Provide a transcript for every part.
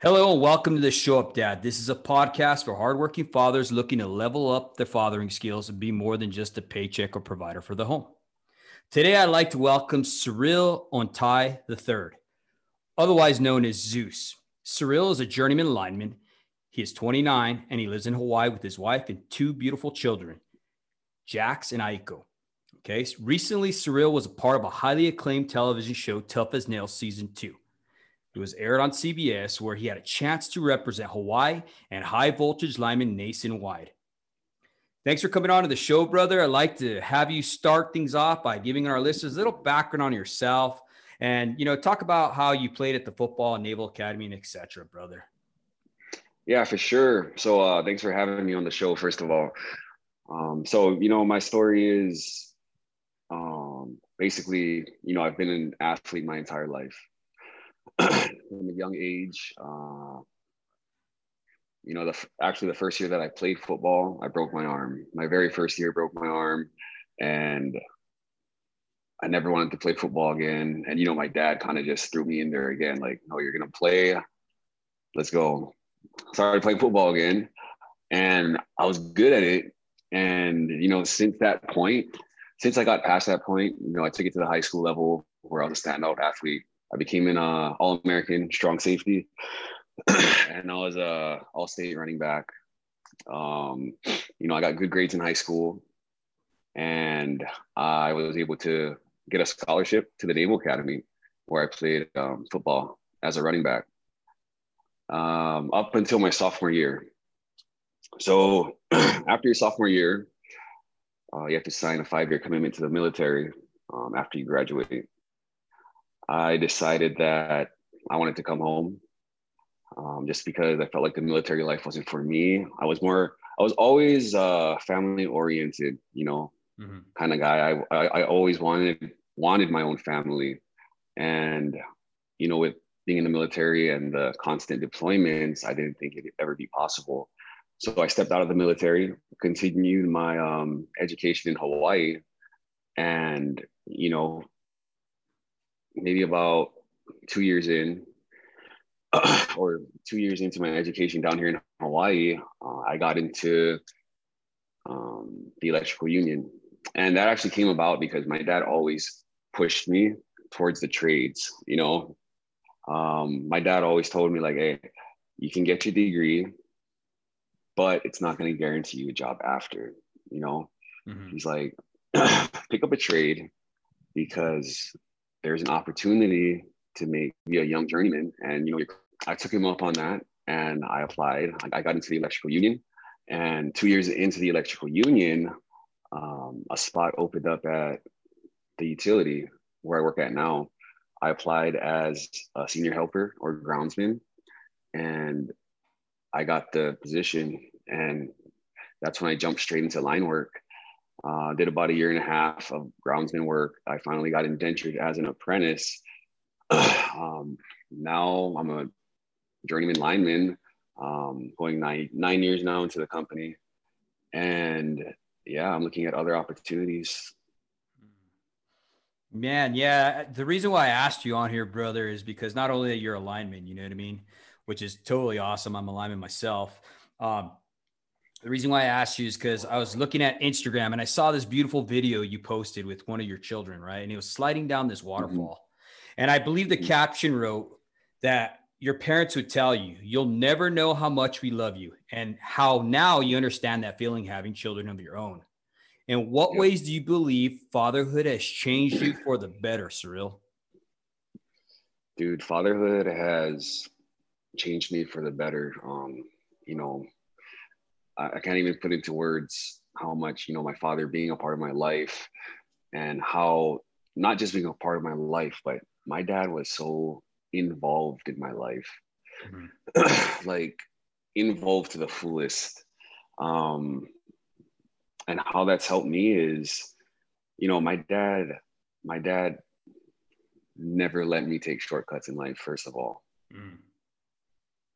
Hello and welcome to the Show Up Dad. This is a podcast for hardworking fathers looking to level up their fathering skills and be more than just a paycheck or provider for the home. Today, I'd like to welcome Cyril Ontai III, otherwise known as Zeus. Cyril is a journeyman lineman. He is 29 and he lives in Hawaii with his wife and two beautiful children, Jax and Aiko. Okay, recently, Cyril was a part of a highly acclaimed television show, Tough as Nails Season 2. It was aired on CBS, where he had a chance to represent Hawaii and high voltage linemen nationwide. Thanks for coming on to the show, brother. I'd like to have you start things off by giving our listeners a little background on yourself and you know talk about how you played at the football and naval academy and etc brother yeah for sure so uh, thanks for having me on the show first of all um, so you know my story is um, basically you know i've been an athlete my entire life from a young age. Uh, you know, the actually the first year that I played football, I broke my arm. My very first year broke my arm, and I never wanted to play football again. And you know, my dad kind of just threw me in there again, like, "No, you're gonna play. Let's go." Started playing football again, and I was good at it. And you know, since that point, since I got past that point, you know, I took it to the high school level where I was a standout athlete. I became an uh, All American strong safety, and I was a All State running back. Um, you know, I got good grades in high school, and I was able to get a scholarship to the Naval Academy, where I played um, football as a running back um, up until my sophomore year. So after your sophomore year, uh, you have to sign a five-year commitment to the military um, after you graduate. I decided that I wanted to come home um, just because I felt like the military life wasn't for me. I was more, I was always uh, family oriented, you know, mm-hmm. kind of guy. I, I, I always wanted wanted my own family, and you know, with being in the military and the constant deployments, I didn't think it'd ever be possible. So I stepped out of the military, continued my um, education in Hawaii, and you know, maybe about two years in, or two years into my education down here in Hawaii, uh, I got into um, the electrical union. And that actually came about because my dad always pushed me towards the trades. You know, um, my dad always told me, like, hey, you can get your degree, but it's not going to guarantee you a job after. You know, mm-hmm. he's like, pick up a trade because there's an opportunity to make be a young journeyman and you know i took him up on that and i applied i got into the electrical union and two years into the electrical union um, a spot opened up at the utility where i work at now i applied as a senior helper or groundsman and i got the position and that's when i jumped straight into line work uh, did about a year and a half of groundsman work. I finally got indentured as an apprentice. um, now I'm a journeyman lineman, um, going nine nine years now into the company, and yeah, I'm looking at other opportunities. Man, yeah. The reason why I asked you on here, brother, is because not only are you're a lineman, you know what I mean, which is totally awesome. I'm a lineman myself. Um, the reason why I asked you is because I was looking at Instagram and I saw this beautiful video you posted with one of your children, right? And it was sliding down this mm-hmm. waterfall. Mm-hmm. And I believe the mm-hmm. caption wrote that your parents would tell you, you'll never know how much we love you and how now you understand that feeling having children of your own. In what yeah. ways do you believe fatherhood has changed you for the better, Cyril? Dude, fatherhood has changed me for the better. Um, you know, I can't even put into words how much you know my father being a part of my life and how not just being a part of my life but my dad was so involved in my life mm-hmm. like involved to the fullest um and how that's helped me is you know my dad my dad never let me take shortcuts in life first of all mm.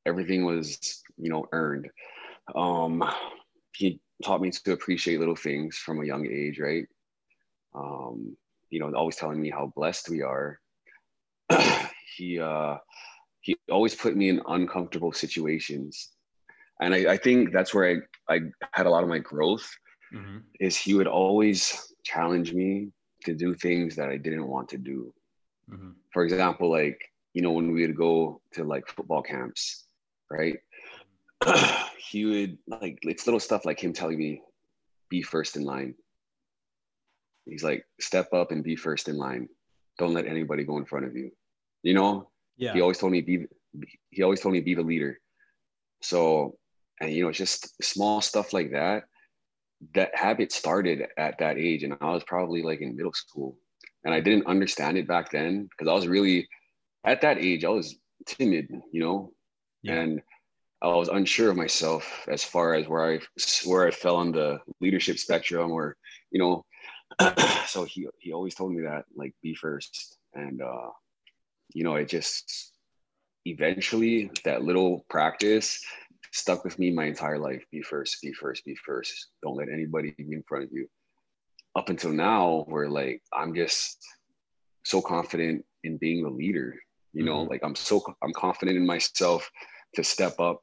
everything was you know earned um, he taught me to appreciate little things from a young age, right? Um, you know, always telling me how blessed we are. he uh, he always put me in uncomfortable situations, and I, I think that's where I I had a lot of my growth. Mm-hmm. Is he would always challenge me to do things that I didn't want to do. Mm-hmm. For example, like you know when we would go to like football camps, right? he would like it's little stuff like him telling me, "Be first in line." He's like, "Step up and be first in line. Don't let anybody go in front of you." You know? Yeah. He always told me be. He always told me be the leader. So, and you know, just small stuff like that. That habit started at that age, and I was probably like in middle school, and I didn't understand it back then because I was really at that age. I was timid, you know, yeah. and I was unsure of myself as far as where I where I fell on the leadership spectrum or you know so he he always told me that like be first. And uh you know it just eventually that little practice stuck with me my entire life. Be first be first be first. Don't let anybody be in front of you. Up until now where like I'm just so confident in being the leader you know mm-hmm. like I'm so I'm confident in myself to step up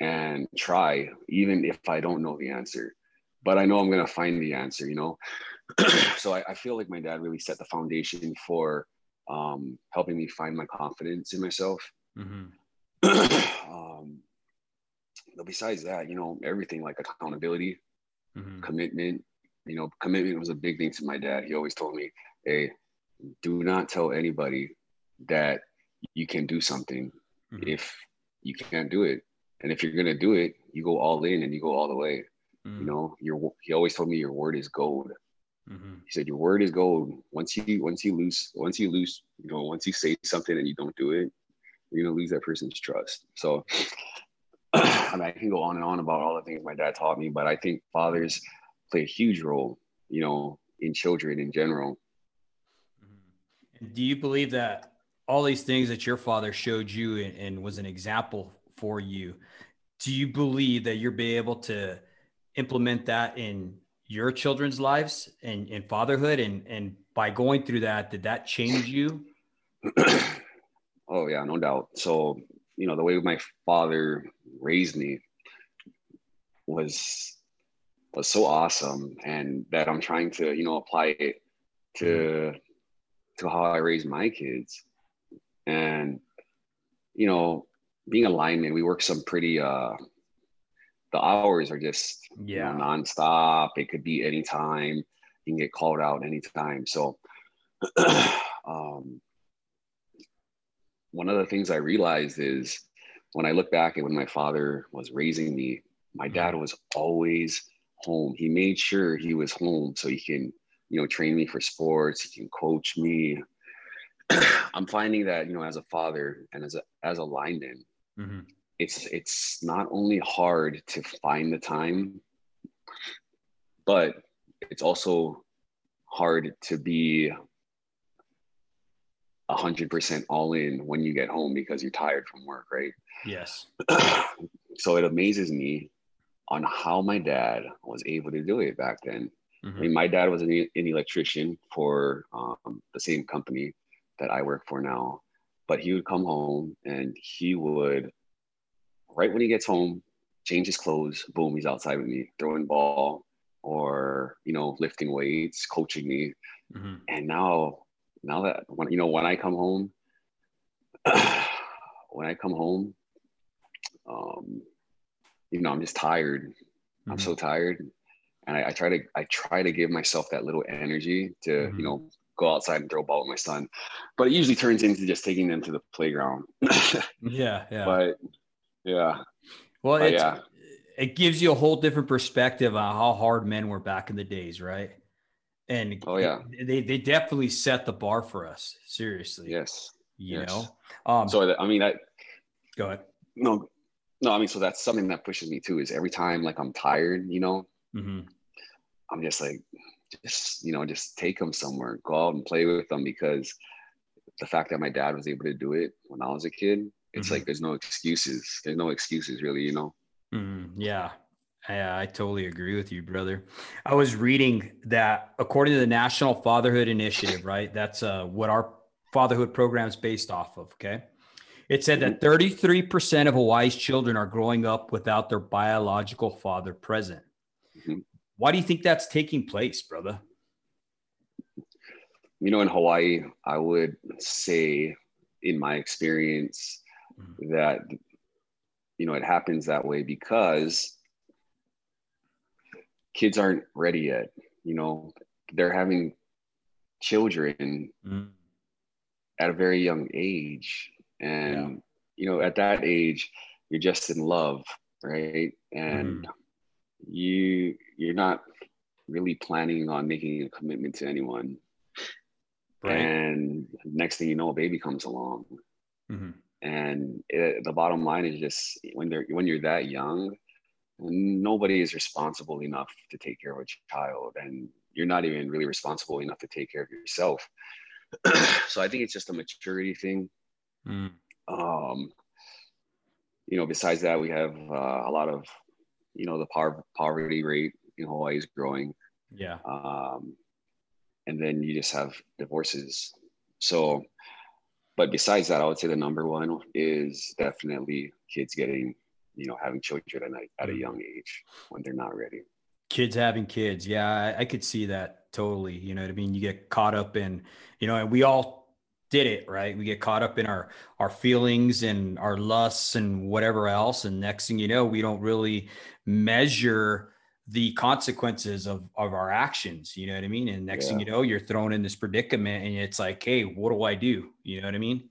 and try, even if I don't know the answer. But I know I'm going to find the answer, you know? so I, I, feel like my dad really set the foundation for um, helping me find my confidence in myself. Mm-hmm. um, but besides that, you know, everything like accountability, mm-hmm. commitment, you know, commitment was a big thing to my dad. He always told me, hey, do not tell anybody that you can do something mm-hmm. if you can't do it and if you're gonna do it, you go all in and you go all the way. Mm-hmm. You know, your he always told me your word is gold. Mm-hmm. He said your word is gold. Once you once you lose once you lose you know once you say something and you don't do it, you're gonna lose that person's trust. So I mean I can go on and on about all the things my dad taught me, but I think fathers play a huge role, you know, in children in general. Mm-hmm. Do you believe that all these things that your father showed you and, and was an example for you. Do you believe that you'll be able to implement that in your children's lives and in fatherhood? And, and by going through that, did that change you? oh, yeah, no doubt. So, you know, the way my father raised me was was so awesome and that I'm trying to, you know, apply it to to how I raise my kids. And you know, being a lineman, we work some pretty uh the hours are just yeah you know, nonstop. It could be anytime. You can get called out anytime. So um one of the things I realized is when I look back at when my father was raising me, my dad mm-hmm. was always home. He made sure he was home so he can, you know, train me for sports, he can coach me. I'm finding that, you know, as a father and as a as a lineman, Mm-hmm. It's it's not only hard to find the time, but it's also hard to be a hundred percent all in when you get home because you're tired from work, right? Yes. so it amazes me on how my dad was able to do it back then. Mm-hmm. I mean, my dad was an, an electrician for um, the same company that I work for now but he would come home and he would right when he gets home change his clothes boom he's outside with me throwing ball or you know lifting weights coaching me mm-hmm. and now now that when you know when i come home when i come home um you know i'm just tired mm-hmm. i'm so tired and I, I, try to i try to give myself that little energy to mm-hmm. you know go outside and throw a ball with my son. But it usually turns into just taking them to the playground. yeah, yeah. But yeah. Well, but, yeah. it gives you a whole different perspective on how hard men were back in the days, right? And oh yeah, they they definitely set the bar for us. Seriously. Yes. You yes. know. Um, so I mean, I go ahead. No, no. I mean, so that's something that pushes me too. Is every time like I'm tired, you know, mm-hmm. I'm just like, just you know just take them somewhere go out and play with them because the fact that my dad was able to do it when i was a kid it's mm-hmm. like there's no excuses there's no excuses really you know mm-hmm. yeah Yeah, I totally agree with you, brother. I was reading that according to the National Fatherhood Initiative, right? That's uh, what our fatherhood program is based off of. Okay. It said that 33% mm-hmm. of Hawaii's children are growing up without their biological father present. Mm-hmm. Why do you think that's taking place, brother? You know, in Hawaii, I would say, in my experience, mm-hmm. that, you know, it happens that way because kids aren't ready yet. You know, they're having children mm. at a very young age. And, yeah. you know, at that age, you're just in love, right? And mm. You you're not really planning on making a commitment to anyone. Right. And next thing you know, a baby comes along. Mm-hmm. And it, the bottom line is just when they're when you're that young, nobody is responsible enough to take care of a child and you're not even really responsible enough to take care of yourself so i think it's just a maturity thing mm. um, you know besides that we have uh, a lot of you know the par- poverty rate in hawaii is growing. Yeah. Um, and then you just have divorces. So but besides that i would say the number one is definitely kids getting you know having children at a, at a mm. young age when they're not ready. Kids having kids. Yeah I, I, could see that totally you know what i mean? You get caught up in you know and we all did it right? We get caught up in our our feelings and our lusts and whatever else. And next thing you know we don't really measure the consequences of of our actions. You know what i mean? And next yeah. thing you know you're thrown in this predicament and it's like hey what do i do? You know what i mean?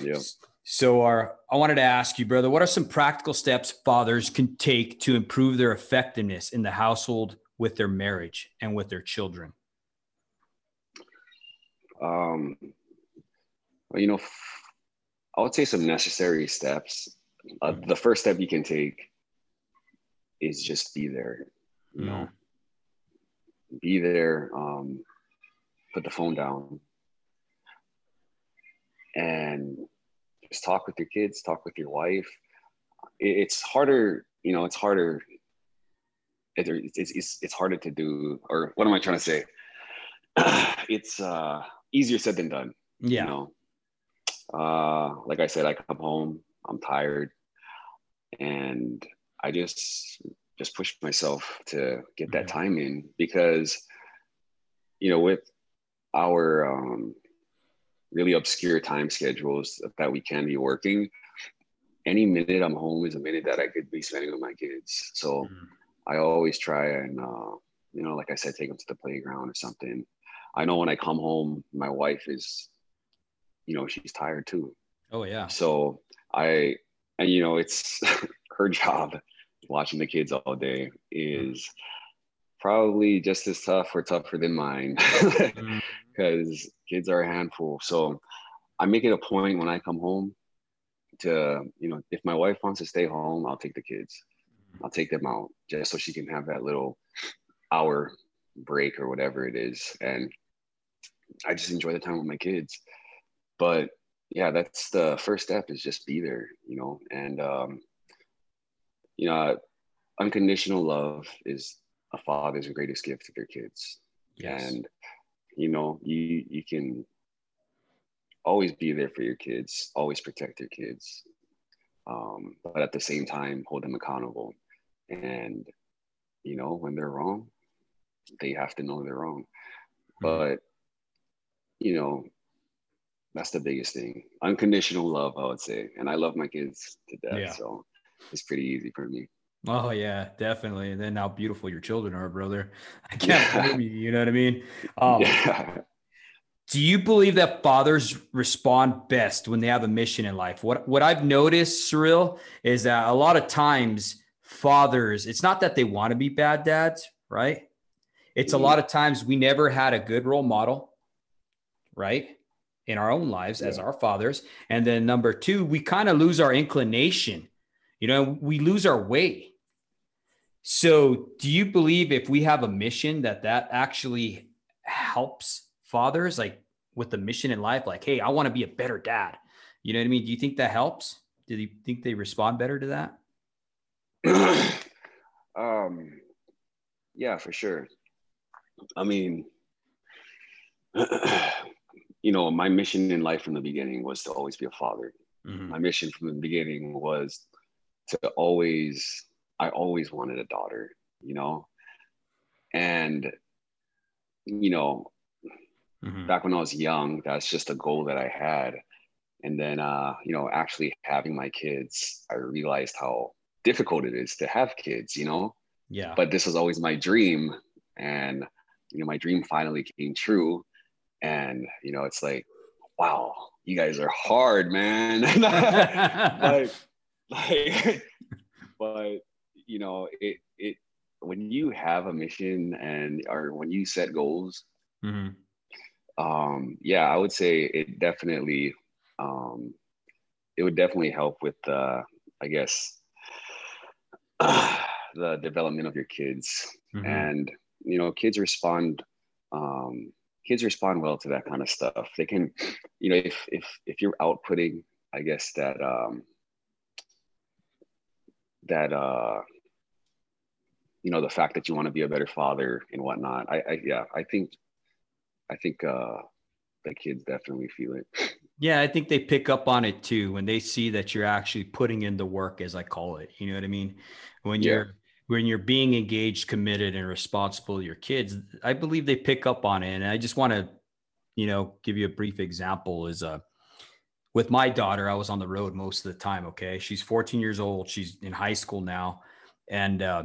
Yeah. So, our, I wanted to ask you, brother, what are some practical steps fathers can take to improve their effectiveness in the household with their marriage and with their children? Um, you know, I would say some necessary steps. Uh, mm-hmm. the first step you can take is just be there. You know, mm-hmm. be there. Um, put the phone down, and just talk with your kids, talk with your wife. It's harder, you know, it's harder. It's, it's, it's harder to do, or what am I trying to say? it's uh, easier said than done. Yeah. You know, uh, like I said, I come home, I'm tired, and I just just push myself to get that mm-hmm. time in because, you know, with our um, really obscure time schedules that we can be working, any minute I'm home is a minute that I could be spending with my kids. So mm-hmm. I always try and, uh, you know, like I said, take them to the playground or something. I know when I come home, my wife is, you know, she's tired too. Oh, yeah. So I, and, you know, it's her job watching the kids all day is probably just as tough or tougher than mine. mm-hmm because kids are a handful. So I make it a point when I come home to, you know, if my wife wants to stay home, I'll take the kids. I'll take them out just so she can have that little hour break or whatever it is. And I just enjoy the time with my kids. But yeah, that's the first step is just be there, you know, and, um, you know, unconditional love is a father's greatest gift to their kids. Yes. And you know you you can always be there for your kids always protect your kids um, but at the same time hold them accountable and you know when they're wrong they have to know they're wrong mm-hmm. but you know that's the biggest thing unconditional love i would say and i love my kids to death yeah. so it's pretty easy for me Oh yeah, definitely. And then how beautiful your children are, brother. I can't yeah. blame you. You know what I mean? Um, yeah. Do you believe that fathers respond best when they have a mission in life? What what I've noticed, Cyril, is that a lot of times fathers, it's not that they want to be bad dads, right? It's mm-hmm. a lot of times we never had a good role model, right? In our own lives yeah. as our fathers. And then number two, we kind of lose our inclination. You know, we lose our way so, do you believe if we have a mission that that actually helps fathers like with the mission in life like hey, I want to be a better dad. You know what I mean? Do you think that helps? Do you think they respond better to that? Um, yeah, for sure. I mean, you know, my mission in life from the beginning was to always be a father. Mm-hmm. My mission from the beginning was to always, I always wanted a daughter, you know? And, you know, mm-hmm. back when I was young, that's just a goal that I had. And then, uh, you know, actually having my kids, I realized how difficult it is to have kids, you know? Yeah. But this was always my dream. And, you know, my dream finally came true. And, you know, it's like, wow, you guys are hard, man. like, like, but, you know, it, it, when you have a mission and, or when you set goals, mm-hmm. um, yeah, I would say it definitely, um, it would definitely help with, uh, I guess, uh, the development of your kids. Mm-hmm. And, you know, kids respond, um, kids respond well to that kind of stuff. They can, you know, if, if, if you're outputting, I guess that, um, that, uh, you know, the fact that you want to be a better father and whatnot. I, I yeah, I think, I think, uh, the kids definitely feel it. Yeah, I think they pick up on it too when they see that you're actually putting in the work, as I call it. You know what I mean? When you're when you're being engaged, committed, and responsible to your kids, I believe they pick up on it. And I just want to, you know, give you a brief example. Is uh, with my daughter, I was on the road most of the time. Okay, she's 14 years old. She's in high school now, and uh,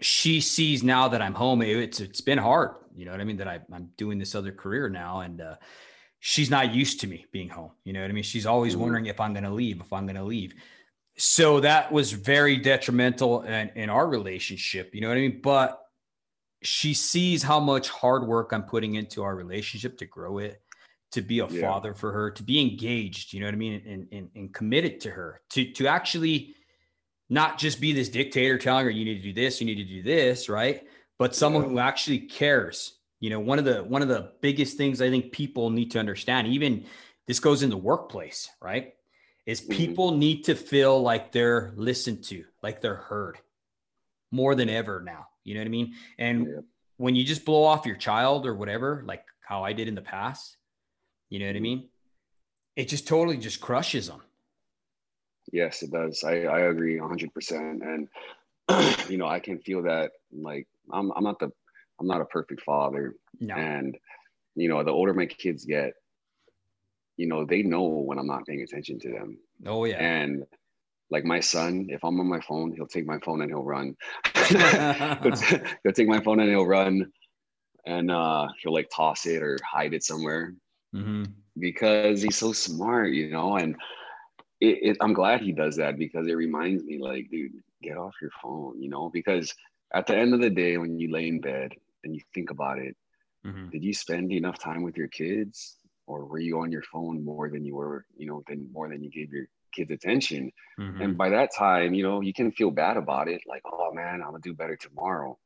she sees now that I'm home. It's it's been hard. You know what I mean? That I, I'm doing this other career now, and uh, she's not used to me being home. You know what I mean? She's always mm-hmm. wondering if I'm going to leave, if I'm going to leave. So that was very detrimental in, in our relationship. You know what I mean? But she sees how much hard work I'm putting into our relationship to grow it, to be a yeah. father for her, to be engaged. You know what I mean? And, and, and committed to her, to to actually not just be this dictator telling her you need to do this, you need to do this, right? But someone yeah. who actually cares you know, one of the one of the biggest things I think people need to understand, even this goes in the workplace, right? Is mm-hmm. people mm-hmm. need to feel like they're listened to, like they're heard more than ever now. You know what I mean? And yeah. when you just blow off your child or whatever, like how I did in the past, you know what mm-hmm. I mean? It just totally just crushes them. Yes, it does. I, I agree 100%. And, you know, I can feel that like I'm, I'm not the I'm not a perfect father. No. And, you know, the older my kids get, you know, they know when I'm not paying attention to them. Oh, yeah. And like my son, if I'm on my phone, he'll take my phone and he'll run. he'll, t- he'll take my phone and he'll run and uh, he'll like toss it or hide it somewhere mm-hmm. because he's so smart, you know. And it, it, I'm glad he does that because it reminds me, like, dude, get off your phone, you know, because at the end of the day, when you lay in bed and you think about it, mm-hmm. did you spend enough time with your kids or were you on your phone more than you were, you know, than more than you gave your kids attention? Mm-hmm. And by that time, you know, you can feel bad about it, like, oh man, I'm gonna do better tomorrow.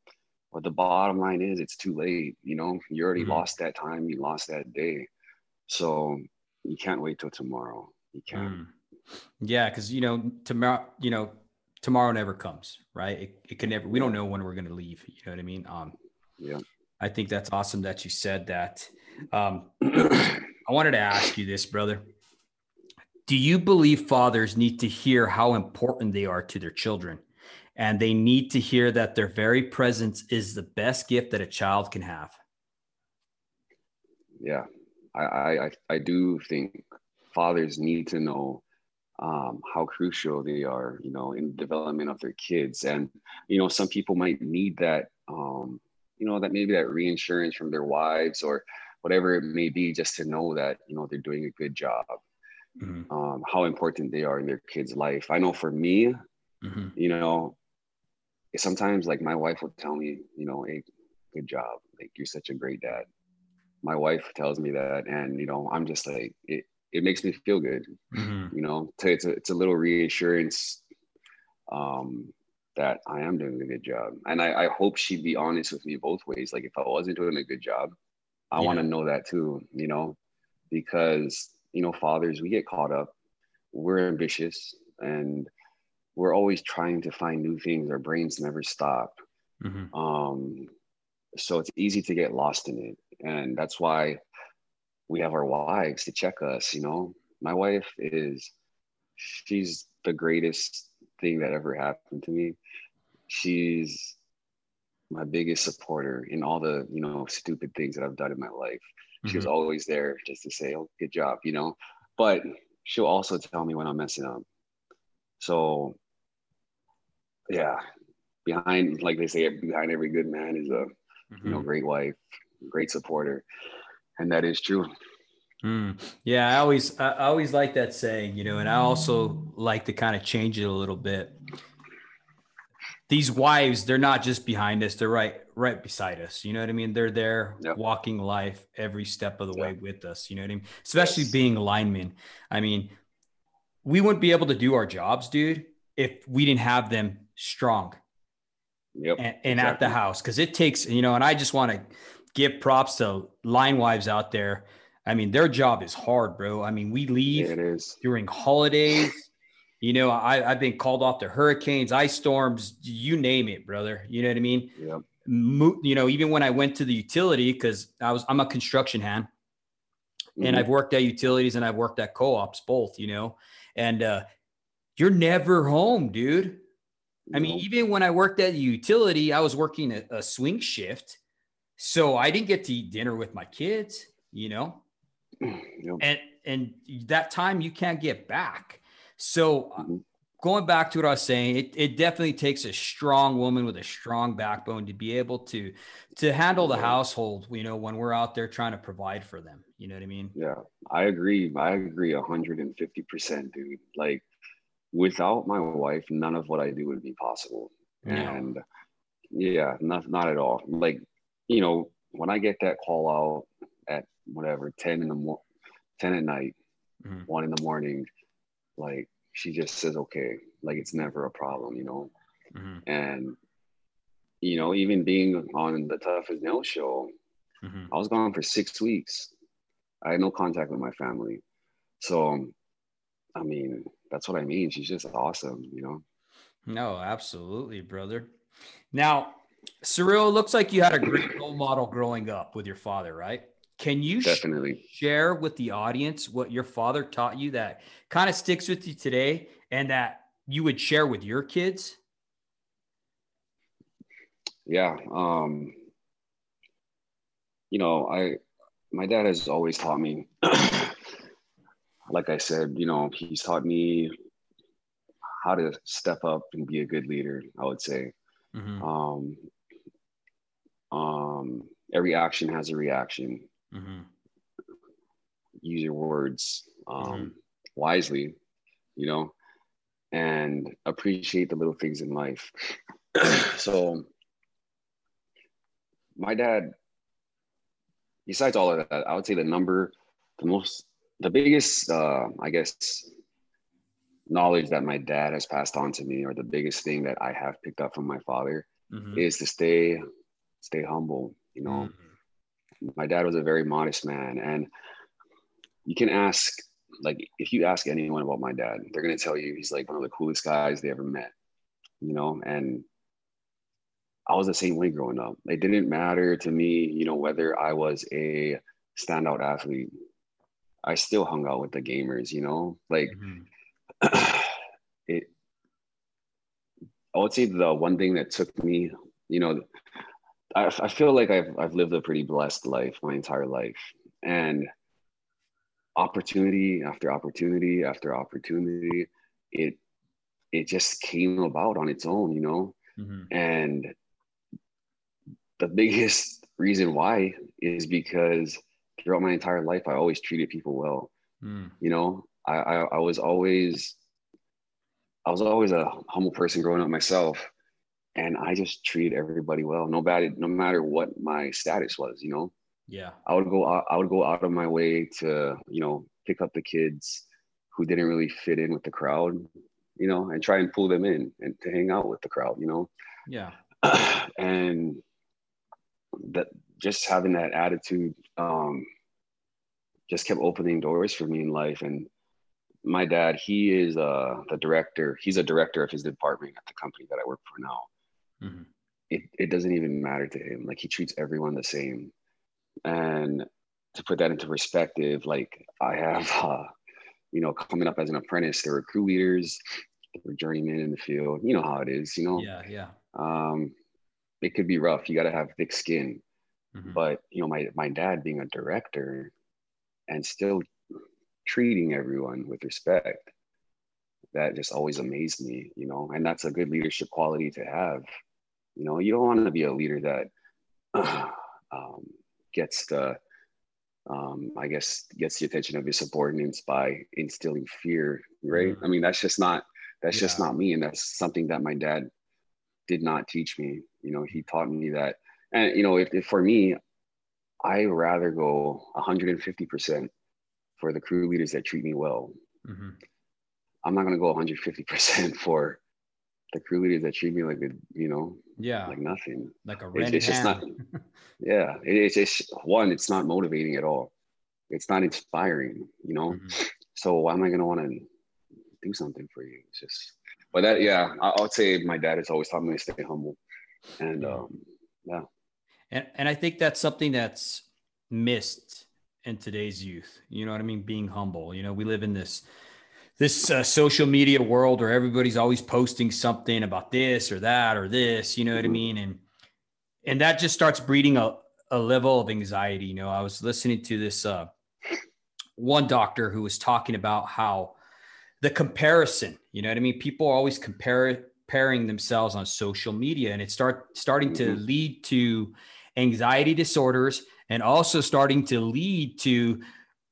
But the bottom line is it's too late, you know, you already mm-hmm. lost that time, you lost that day. So you can't wait till tomorrow. You can't. Mm. Yeah, because you know, tomorrow, you know, tomorrow never comes, right? It, it can never, we don't know when we're to leave. You know what I mean? Um, yeah. I think that's awesome that you said that. Um, I wanted to ask you this, brother. Do you believe fathers need to hear how important they are to their children? And they need to hear that their very presence is the best gift that a child can have. Yeah, I, I, I do think fathers need to know um, how crucial they are, you know, in the development of their kids. And, you know, some people might need that, um, you know, that maybe that reinsurance from their wives or whatever it may be, just to know that, you know, they're doing a good job, mm-hmm. um, how important they are in their kid's life. I know for me, mm-hmm. you know, sometimes like my wife will tell me, you know, hey, good job. Like you're such a great dad. My wife tells me that, and you know, I'm just like, it, it makes me feel good. Mm-hmm. You know, it's a, it's a little reassurance um, that I am doing a good job. And I, I hope she'd be honest with me both ways. Like if I wasn't doing a good job, I yeah. want to know that too, you know, because, you know, fathers, we get caught up, we're ambitious and, we're always trying to find new things. Our brains never stop. Mm-hmm. Um, so it's easy to get lost in it. And that's why we have our wives to check us, you know. My wife is she's the greatest thing that ever happened to me. She's my biggest supporter in all the, you know, stupid things that I've done in my life. Mm-hmm. She was mm-hmm. always there just to say, Oh, good job, you know. But she'll also tell me when I'm messing up. So yeah, behind, like they say, behind every good man is a mm-hmm. you know mm-hmm. great wife, great supporter, and that is true. Mm. Yeah, I always I always like that saying, you know, and I also like to kind of change it a little bit. These wives, they're not just behind us; they're right right beside us. You know what I mean? They're there, yep. walking life every step of the yep. way with us. You know what I mean? Especially yes. being linemen. I mean, we wouldn't be able to do our jobs, dude, if we didn't have them strong. Yep. And, and exactly. at the house, because it takes, you know, and I just want to give props to line wives out there. I mean, their job is hard, bro. I mean, we leave is. during holidays. You know, I, I've been called off to hurricanes, ice storms, you name it, brother. You know what I mean? Mo- you know, even when I went to the utility, because I was I'm a construction hand, mm-hmm. and I've worked at utilities and I've worked at co-ops both, you know, and uh, you're never home, dude. I mean, even when I worked at the utility, I was working a, a, swing shift. So I didn't get to eat dinner with my kids, you know? Yep. And and that time you can't get back. So uh, mm-hmm. going back to what I was saying, it, it definitely takes a strong woman with a strong backbone to be able to to handle the household, you know, when we're out there trying to provide for them. You know what I mean? Yeah, I agree. I agree 150%, dude. Like without my wife, none of what I do would be possible. And yeah, not not at all. Like, you know, when I get that call out at whatever, 10 in the morning, 10 at night, mm-hmm. one in the morning, like she just says, okay, like it's never a problem, you know? Mm-hmm. And, you know, even being on the Tough as Nails show, mm-hmm. I was gone for six weeks. I had no contact with my family. So, I mean, that's what I mean. She's just awesome, you know? No, absolutely, brother. Now, Cyril, looks like you had a great role model growing up with your father, right? Can you definitely share with the audience what your father taught you that kind of sticks with you today and that you would share with your kids? Yeah. Um, you know, I, my dad has always taught me like I said, you know, he's taught me how to step up and be a good leader, I would say. Mm-hmm. Um, um, every action has a reaction. Mm-hmm. Use your words um, mm-hmm. wisely, you know, and appreciate the little things in life. so, my dad, besides all of that, I would say the number, the most the biggest, uh, I guess, knowledge that my dad has passed on to me, or the biggest thing that I have picked up from my father, mm-hmm. is to stay, stay humble. You know, mm-hmm. My dad was a very modest man, and you can ask, like, if you ask anyone about my dad, they're gonna tell you he's like one of the coolest guys they ever met. You know, and I was the same way growing up. It didn't matter to me, you know, whether I was a standout athlete I still hung out with the gamers, you know, like mm-hmm. it. I would say the one thing that took me, you know, I, I feel like I've I've lived a pretty blessed life my entire life, and opportunity after opportunity after opportunity, it it just came about on its own, you know, mm-hmm. and the biggest reason why is because throughout my entire life, I always treated people well. Mm. You know, I, I, I was always, I was always a humble person growing up myself, and I just treated everybody well, no matter no matter what my status was. You know. Yeah. I would go out, I would go out of my way to you know pick up the kids who didn't really fit in with the crowd, you know, and try and pull them in and to hang out with the crowd, you know. Yeah. and that just having that attitude um, just kept opening doors for me in life. And my dad, he is uh, the director. He's a director of his department at the company that I work for now. Mm-hmm. It, it doesn't even matter to him. Like he treats everyone the same. And to put that into perspective, like I have, uh, you know, coming up as an apprentice, there were crew leaders, there were journeymen in the field. You know how it is, you know? Yeah, yeah. Um, it could be rough. You got to have thick skin. Mm-hmm. But, you know, my, my dad being a director and still treating everyone with respect, that just always amazed me, you know? And that's a good leadership quality to have. You know, you don't want to be a leader that uh, um, gets the, um, I guess, gets the attention of your subordinates by instilling fear, right? Mm-hmm. I mean, that's just not that's yeah. just not me, and that's something that my dad did not teach me. You know, he taught me that, and you know, if, if for me, I rather go 150 percent for the crew leaders that treat me well. Mm-hmm. I'm not gonna go 150 percent for the crew leaders that treat me like a, you know, yeah, like nothing, like a it's, it's just not. yeah, it, it's just one. It's not motivating at all. It's not inspiring, you know. Mm-hmm. So why am I gonna want to do something for you? It's just, but that, yeah, I, I would say my dad has always taught me to stay humble, and um, yeah. And and I think that's something that's missed in today's youth. You know what I mean? Being humble. You know, we live in this this uh, social media world where everybody's always posting something about this or that or this you know what i mm-hmm. mean and and that just starts breeding a, a level of anxiety you know i was listening to this uh, one doctor who was talking about how the comparison you know what i mean people are always compare, comparing themselves on social media and it start starting to mm-hmm. lead to anxiety disorders and also starting to lead to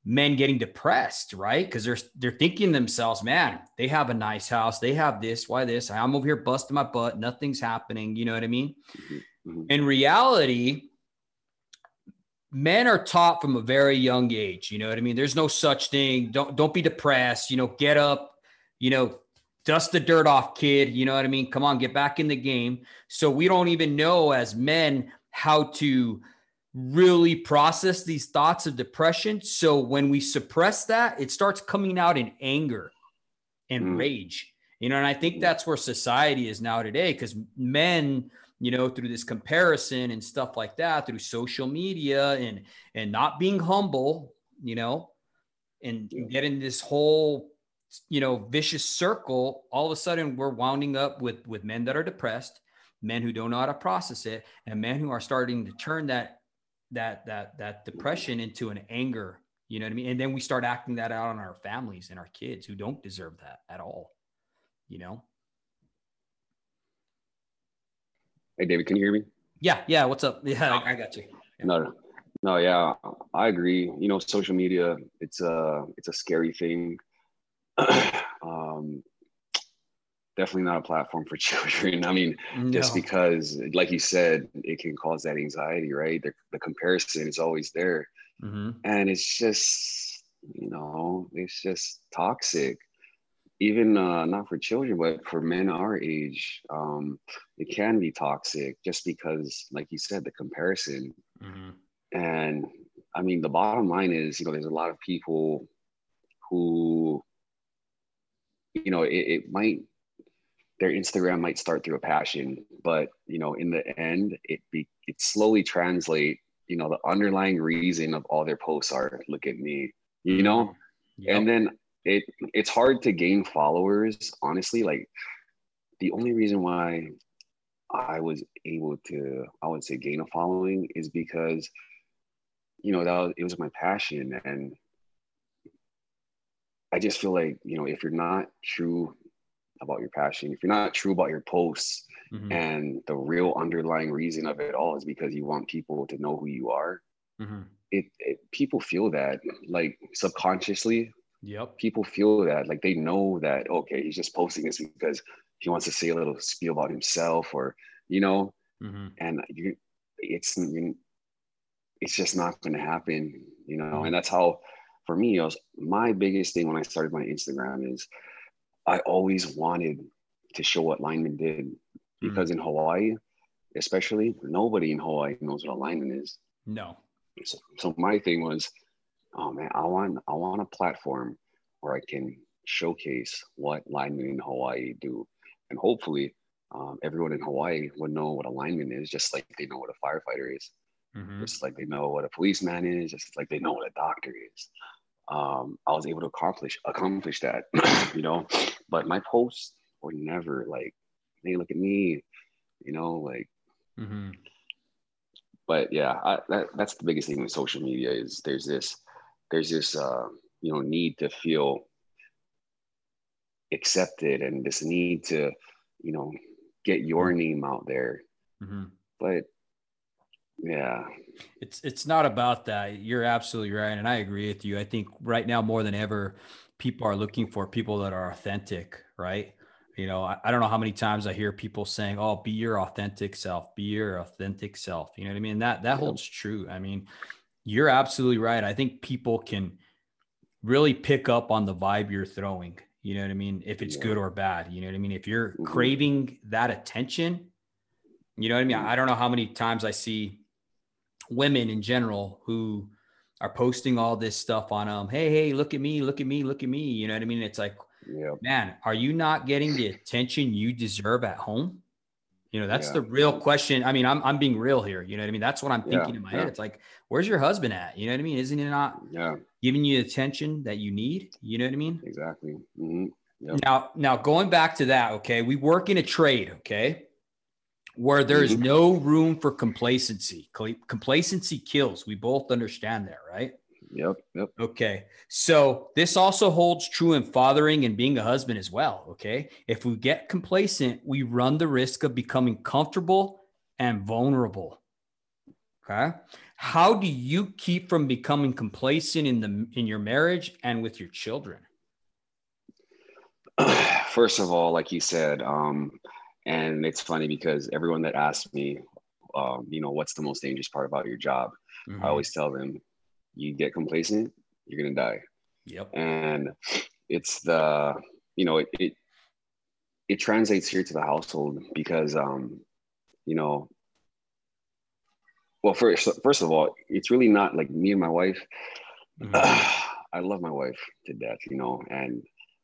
men getting depressed, right? Because they're they're thinking themselves, man, they have a nice house, they have this, why this? I'm over here busting my butt, nothing's happening. You know what I mean? Mm-hmm. In reality, men are taught from a very young age. You know what I mean? There's no such thing. Don't don't be depressed. You know, get up. You know, dust the dirt off, kid. You know what I mean? Come on, get back in the game. So we don't even know as men how to really process these thoughts of depression. So when we suppress that, it starts coming out in anger and mm. rage. You know, and I think that's where society is now today because men, you know, through this comparison and stuff like that, through social media and and not being humble, you know, and getting this whole, you know, vicious circle, all of a sudden we're wounding up with with men that are depressed, men who don't know how to process it, and men who are starting to turn that that that that depression into an anger you know what i mean? And then we start acting that out on our families and our kids who don't deserve that at all you know? Hey david can you hear me? Yeah yeah what's up? Yeah i, I got you. Yeah. no no yeah i agree. You know social media it's a it's a scary thing. Um definitely not a platform for children. I mean, no. just because, like you said, it can cause that anxiety, right? The, the comparison is always there. Mm-hmm. And it's just, you know, it's just toxic. Even uh, not for children, but for men our age, um, it can be toxic just because, like you said, the comparison. Mm-hmm. And I mean, the bottom line is, you know, there's a lot of people who, you know, it, it might their Instagram might start through a passion, but you know, in the end, it be it slowly translate. You know, the underlying reason of all their posts are "look at me," you know, mm-hmm. yep. and then it it's hard to gain followers. Honestly, like the only reason why I was able to, I would say, gain a following is because you know that was, it was my passion and I just feel like you know if you're not true about your passion, if you're not true about your posts, mm-hmm. and the real underlying reason of it all is because you want people to know who you are, mm-hmm. it, it people feel that like subconsciously. Yep. People feel that like they know that okay, he's just posting this because he wants to say a little spiel about himself or you know, mm-hmm. and you, it's you, it's just not going to happen, you know, and that's how for me, it was my biggest thing when I started my Instagram is I always wanted to show what lineman did because mm. in Hawaii, especially, nobody in Hawaii knows what a lineman is. No. So, so my thing was, oh man, I want I want a platform where I can showcase what linemen in Hawaii do. And hopefully, um, everyone in Hawaii would know what a lineman is, just like they know what a firefighter is, mm-hmm. just like they know what a policeman is, just like they know what a doctor is. Um, I was able to accomplish accomplish that, you know. But my posts were never like, "Hey, look at me," you know, like. Mm-hmm. But yeah, I, that, that's the biggest thing with social media is there's this there's this uh, you know need to feel accepted and this need to you know get your mm-hmm. name out there mm-hmm. but yeah. It's it's not about that. You're absolutely right and i agree with you. I think right now more than ever people are looking for people that are authentic right? You know I, I, don't know how many times i hear people saying oh be your authentic self be your authentic self. You know what i mean? That that holds true. I mean you're absolutely right. I think people can really pick up on the vibe you're throwing. You know what I mean? If it's yeah. good or bad, you know what I mean? If you're mm-hmm. craving that attention, you know what I mean? I don't know how many times I see women in general who are posting all this stuff on them. Hey, hey, look at me, look at me, look at me. You know what I mean? It's like, yeah. man, are you not getting the attention you deserve at home? You know, that's yeah. the real question. I mean, I'm I'm being real here. You know what I mean? That's what I'm thinking yeah. in my head. It's like, where's your husband at? You know what I mean? Isn't he not giving you the attention that you need? You know what I mean? Exactly. Mm-hmm. Now, now going back to that, okay, we work in a trade, okay, where there's mm-hmm. no room for complacency. Complacency kills. We both understand that, right? Yep. Yep. Okay. So this also holds true in fathering and being a husband as well. Okay. If we get complacent, we run the risk of becoming comfortable and vulnerable. Okay. How do you keep from becoming complacent in the in your marriage and with your children? First of all, like you said, um, and it's funny because everyone that asks me, um, you know, what's the most dangerous part about your job, mm-hmm. I always tell them you get complacent, you're gonna die. Yep. And it's the you know it it, it translates here to the household because um you know well first first of all it's really not like me and my wife mm-hmm. uh, i love my wife to death you know and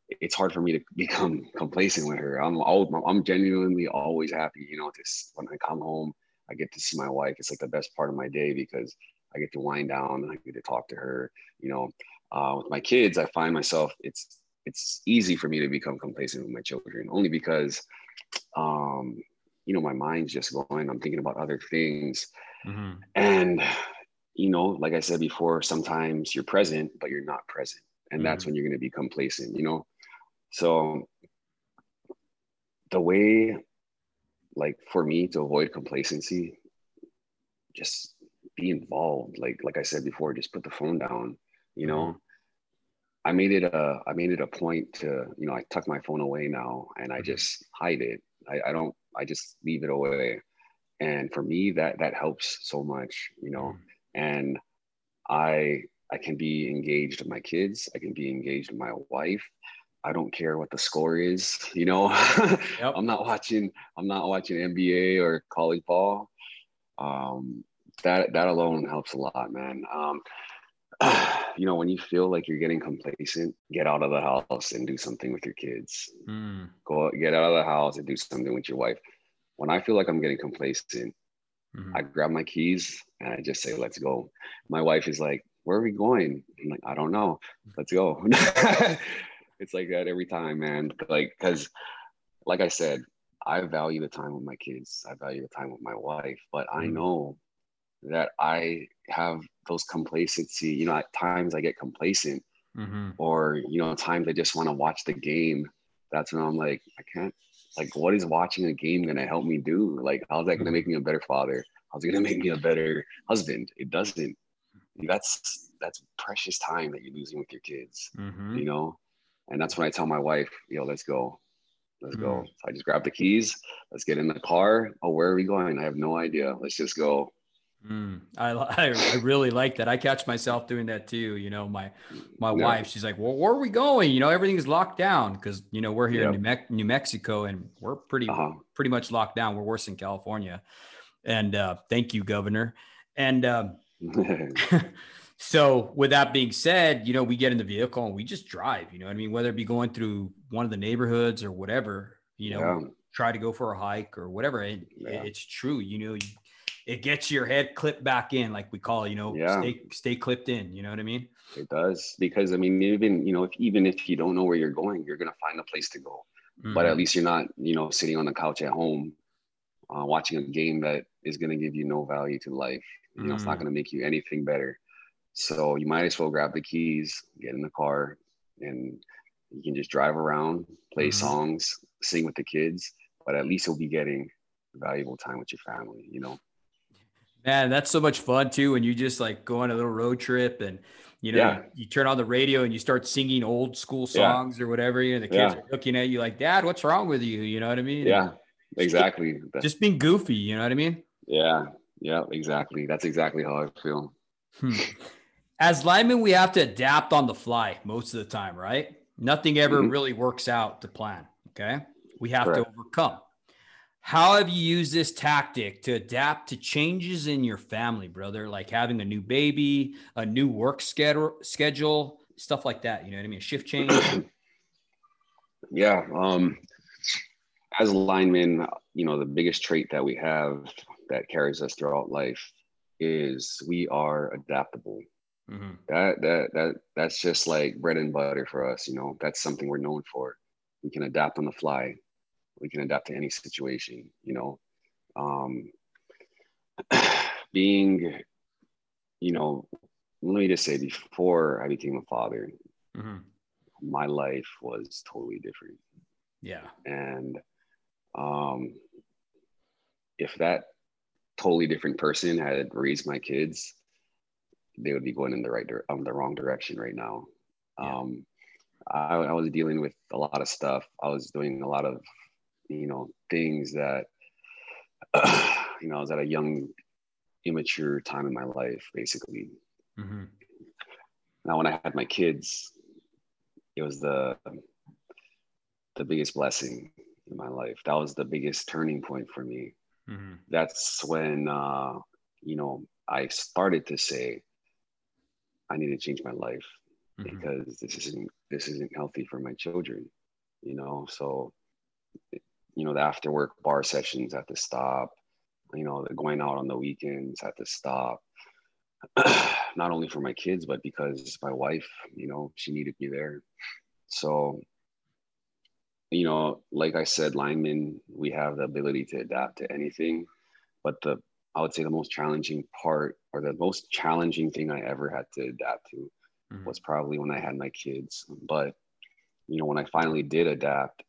it's hard for me to become complacent with her i'm always, i'm genuinely always happy you know this when i come home i get to see my wife it's like the best part of my day because I get to wind down and I get to talk to her. You know, uh, with my kids, I find myself it's it's easy for me to become complacent with my children only because um, you know my mind's just going. I'm thinking about other things, mm-hmm. and you know, like I said before, sometimes you're present but you're not present, and mm-hmm. that's when you're going to be complacent. You know, so the way like for me to avoid complacency just be involved. Like like I said before, just put the phone down. You know, mm-hmm. I made it a I made it a point to you know I tuck my phone away now and I mm-hmm. just hide it. I, I don't I just leave it away. And for me, that that helps so much. You know, mm-hmm. and I I can be engaged with my kids. I can be engaged with my wife. I don't care what the score is, you know. yep. I'm not watching. I'm not watching NBA or college ball. Um, that that alone helps a lot, man. Um, you know, when you feel like you're getting complacent, get out of the house and do something with your kids. Mm. Go get out of the house and do something with your wife. When I feel like I'm getting complacent, mm-hmm. I grab my keys and I just say, "Let's go." My wife is like, "Where are we going?" I'm like, "I don't know. Let's go." it's like that every time, man. Like, because, like I said, I value the time with my kids. I value the time with my wife, but. I know that I have those complacency. You know, at times I get complacent, mm-hmm. or you know, times I just want to watch the game. That's when I'm like, I can't. Like, what is watching a game gonna help me do? Like, how's that gonna mm-hmm. make me a better father? How's it gonna make me a better husband? It doesn't. That's that's precious time that you're losing with your kids. Mm-hmm. You know, and that's when I tell my wife, yo, let's go. Let's go. Mm. So I just grab the keys. Let's get in the car. Oh, where are we going? I have no idea. Let's just go. Mm, I, I really like that. I catch myself doing that too. You know, my my yeah. wife, she's like, "Well, where are we going?" You know, everything's locked down because you know we're here in New, Me- New, Mexico and we're pretty uh-huh. pretty much locked down. We're worse in California. And uh, thank you, Governor. And um, So with that being said, you know, we get in the vehicle and we just drive, you know I mean? Whether it be going through one of the neighborhoods or whatever, you know, yeah. try to go for a hike or whatever. It, yeah. It's true. You know, it gets your head clipped back in, like we call you know, yeah. stay, stay clipped in, you know what I mean? It does. Because I mean, even, you know, if, even if you don't know where you're going, you're going to find a place to go, mm-hmm. but at mm-hmm. least you're not, you know, sitting on the couch at home, uh, watching a game that is going to give you no value to life. You know, mm-hmm. it's not mm. going to make you anything better so you might as well grab the keys, get in the car, and you can just drive around, play mm-hmm. songs, sing with the kids, but at least you'll be getting valuable time with your family, you know? Man, that's so much fun too. When you just like go on a little road trip and you know, yeah. you, turn on the radio and you start singing old school songs yeah. or whatever, you know, the kids yeah. are looking at you like, Dad, what's wrong with you? You know what I mean? Yeah, exactly. Just, just being goofy, you know what I mean? Yeah, yeah, exactly. That's exactly how I feel. Hmm as linemen, we have to adapt on the fly most of the time, right? Nothing ever mm-hmm. really works out to plan. Okay. We have Correct. to overcome. How have you used this tactic to adapt to changes in your family, brother? Like having a new baby, a new work schedule, schedule, stuff like that. You know what I mean? A shift change. yeah. Um, as linemen, you know, the biggest trait that we have that carries us throughout life is we are adaptable. Mm-hmm. That that that that's just like bread and butter for us. You know, that's something we're known for. We can adapt on the fly. We can adapt to any situation. You know, um, being, you know, let me just say, before I became a father, mm-hmm. my life was totally different. Yeah, and um, if that totally different person had raised my kids they would be going in the right um, the wrong direction right now. Yeah. Um, I, I, was dealing with a lot of stuff. I was doing a lot of, you know, things that, uh, you know, I was at a young, immature time in my life, basically. Mm-hmm. Now, when I had my kids, it was the the biggest blessing in my life. That was the biggest turning point for me. Mm-hmm. That's when, uh, you know, I started to say, I need to change my life mm-hmm. because this isn't this isn't healthy for my children, you know. So, you know, the after work bar sessions have to stop. You know, the going out on the weekends have to stop. Not only for my kids, but because my wife, you know, she needed me there. So, you know, like I said, linemen, we have the ability to adapt to anything, but the I would say the most challenging part or the most challenging thing I ever had to adapt to mm-hmm. was probably when I had my kids. But, you know, when I finally did adapt,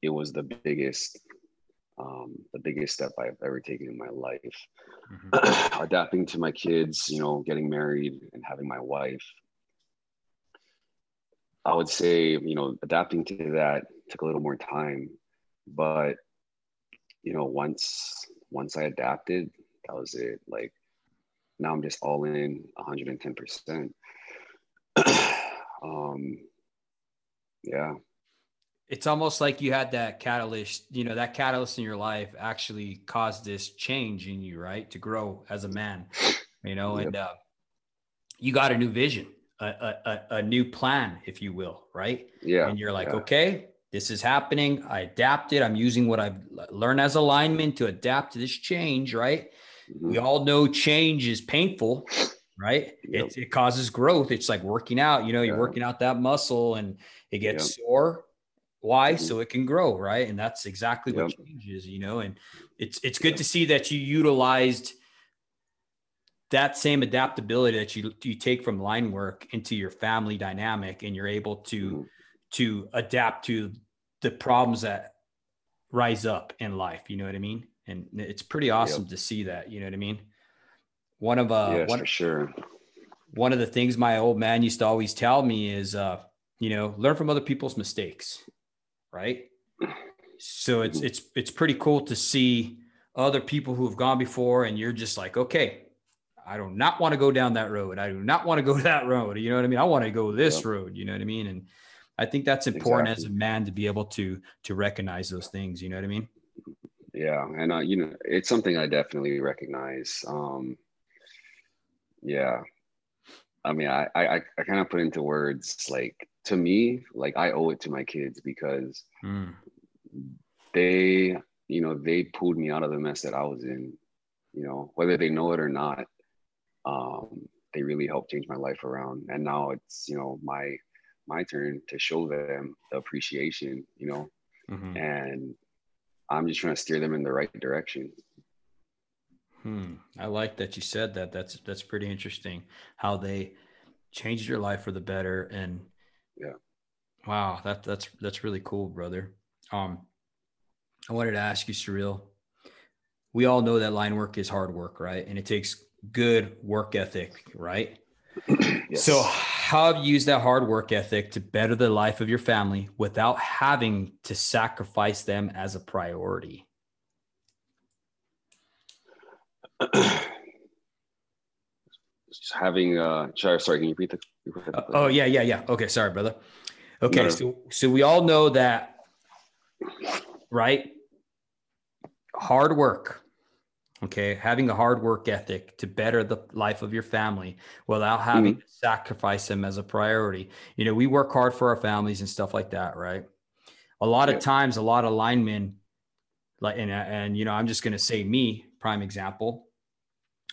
it was the biggest, um, the biggest step I've ever taken in my life. Mm-hmm. Adapting to my kids, you know, getting married and having my wife. I would say, you know, adapting to that took a little more time, but you know, once once I adapted, that was it. Like now I'm just all in 110%. um, yeah. It's almost like you had that catalyst, you know, that catalyst in your life actually caused this change in you, right? To grow as a man, you know, yep. and uh, you got a new vision, a, a, a, new plan, if you will, right? Yeah. And you're like, yeah. okay, this is happening. I adapted. I'm using what I've learned as alignment to adapt to this change, right? Mm-hmm. We all know change is painful, right? Yep. It, it causes growth. It's like working out, you know, you're working out that muscle and it gets yep. sore. Why? Mm-hmm. So it can grow, right? And that's exactly what yep. change is, you know, and it's it's good to see that you utilized that same adaptability that you you take from line work into your family dynamic and you're able to mm-hmm to adapt to the problems that rise up in life. You know what I mean? And it's pretty awesome yep. to see that. You know what I mean? One of uh, yes, one, for sure. One of the things my old man used to always tell me is, uh, you know, learn from other people's mistakes, right? So it's mm-hmm. it's it's pretty cool to see other people who have gone before, and you're just like, okay, I do not want to go down that road. I do not want to go that road. You know what I mean? I want to go this yep. road. You know what I mean? And I think that's important exactly. as a man to be able to to recognize those things. You know what I mean? Yeah, and uh, you know, it's something I definitely recognize. Um, yeah, I mean, I I I kind of put into words like to me, like I owe it to my kids because mm. they, you know, they pulled me out of the mess that I was in. You know, whether they know it or not, um, they really helped change my life around. And now it's you know my my turn to show them the appreciation. You know, mm-hmm. and I'm just trying to steer them in the right direction. Hmm. I like that you said that. That's that's pretty interesting. How they changed your life for the better, and yeah, wow, that that's that's really cool, brother. Um, I wanted to ask you, Cyril. We all know that line work is hard work, right? And it takes good work ethic, right? yes. So, how have you used that hard work ethic to better the life of your family without having to sacrifice them as a priority? having uh sorry, sorry can you repeat the, repeat the uh, oh yeah yeah yeah okay sorry brother okay no. so so we all know that right hard work okay having a hard work ethic to better the life of your family without having mm-hmm. to sacrifice them as a priority you know we work hard for our families and stuff like that right a lot yeah. of times a lot of linemen like and, and you know i'm just going to say me prime example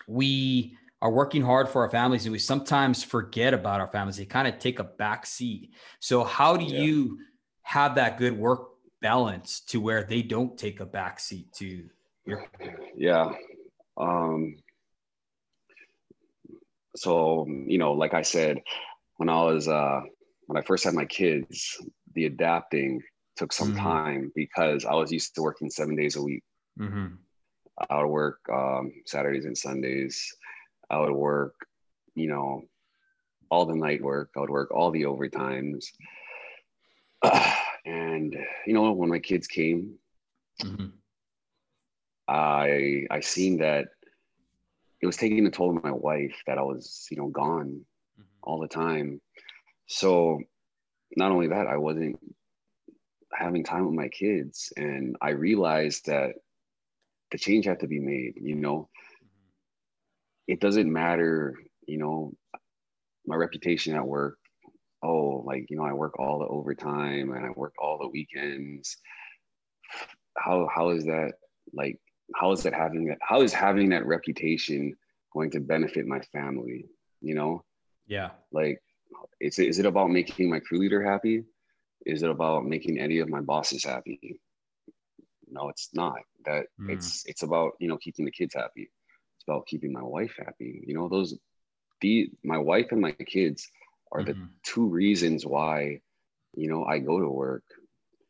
we are working hard for our families and we sometimes forget about our families. They kind of take a back seat. So how do yeah. you have that good work balance to where they don't take a back seat to yeah um so you know like i said when i was uh when i first had my kids the adapting took some mm-hmm. time because i was used to working seven days a week mm-hmm. i would work um, saturdays and sundays I would work, you know, all the night work. I would work all the overtimes. Uh, and you know, when my kids came, mm-hmm. I I seen that it was taking a toll on my wife that I was, you know, gone mm-hmm. all the time. So not only that, I wasn't having time with my kids. And I realized that the change had to be made, you know it doesn't matter, you know, my reputation at work. Oh, like, you know, I work all the overtime and I work all the weekends. How how is that like how is that having that how is having that reputation going to benefit my family? You know? Yeah. Like is it is it about making my crew leader happy? Is it about making any of my bosses happy? No, it's not. That mm. it's it's about, you know, keeping the kids happy It's about keeping my wife happy. You know, those the my wife and my kids are mm-hmm. the two reasons why, you know, I go to work.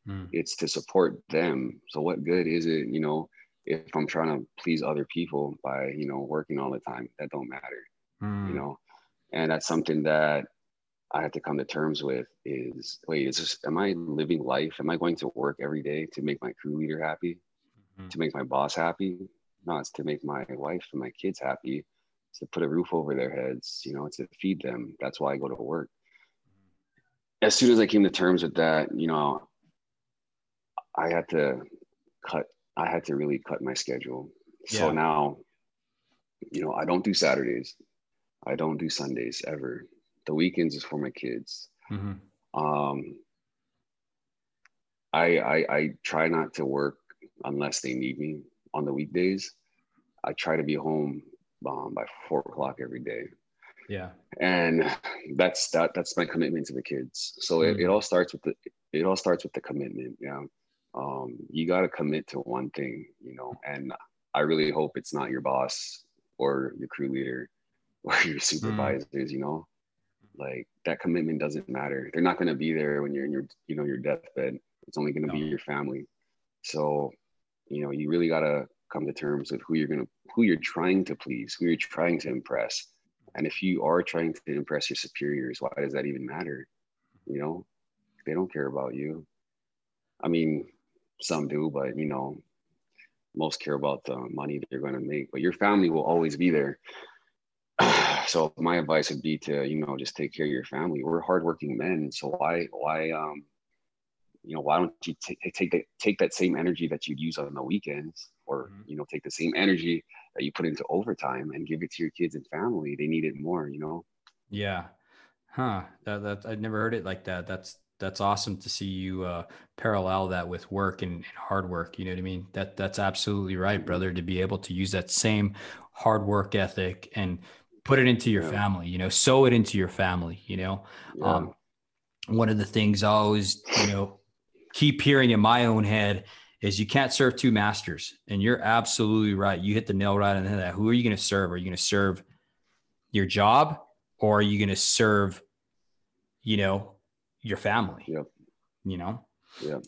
Mm. It's to support them. So what good is it, you know, if I'm trying to please other people by, you know, working all the time? That don't matter. Mm. You know, and that's something that I have to come to terms with is wait, is this am I living life? Am I going to work every day to make my crew leader happy? Mm-hmm. To make my boss happy? no, it's to make my wife and my kids happy. It's to put a roof over their heads. You know, to feed them. That's why I go to work. As soon as I came to terms with that, you know, I had to cut. I had to really cut my schedule. Yeah. So now, you know, I don't do Saturdays. I don't do Sundays ever. The weekends is for my kids. Mm-hmm. Um, I, I I try not to work unless they need me on the weekdays, I try to be home um, by four o'clock every day. Yeah. And that's that that's my commitment to the kids. So mm-hmm. it, it all starts with the it all starts with the commitment. Yeah. Um, you gotta commit to one thing, you know, and I really hope it's not your boss or your crew leader or your mm. supervisors, mm-hmm. you know. Like that commitment doesn't matter. They're not gonna be there when you're in your, you know, your deathbed. It's only gonna no. be your family. So you know you really got to come to terms with who you're going to who you're trying to please who you're trying to impress and if you are trying to impress your superiors why does that even matter you know they don't care about you i mean some do but you know most care about the money they're going to make but your family will always be there so my advice would be to you know just take care of your family we're hardworking men so why why um you know, why don't you t- take that take that same energy that you'd use on the weekends, or mm-hmm. you know, take the same energy that you put into overtime and give it to your kids and family? They need it more, you know. Yeah. Huh. That, that I'd never heard it like that. That's that's awesome to see you uh, parallel that with work and, and, hard work. You know what I mean? That that's absolutely right, mm-hmm. brother. To be able to use that same hard work ethic and put it into your yeah. family. You know, sow it into your family. You know, yeah. um, one of the things I always you know keep hearing in my own head is you can't serve two masters, and you're absolutely right. You hit the nail right on the head. Who are you going to serve? Are you going to serve your job, or are you going to serve, you know, your family. Yep. You know? Yeah.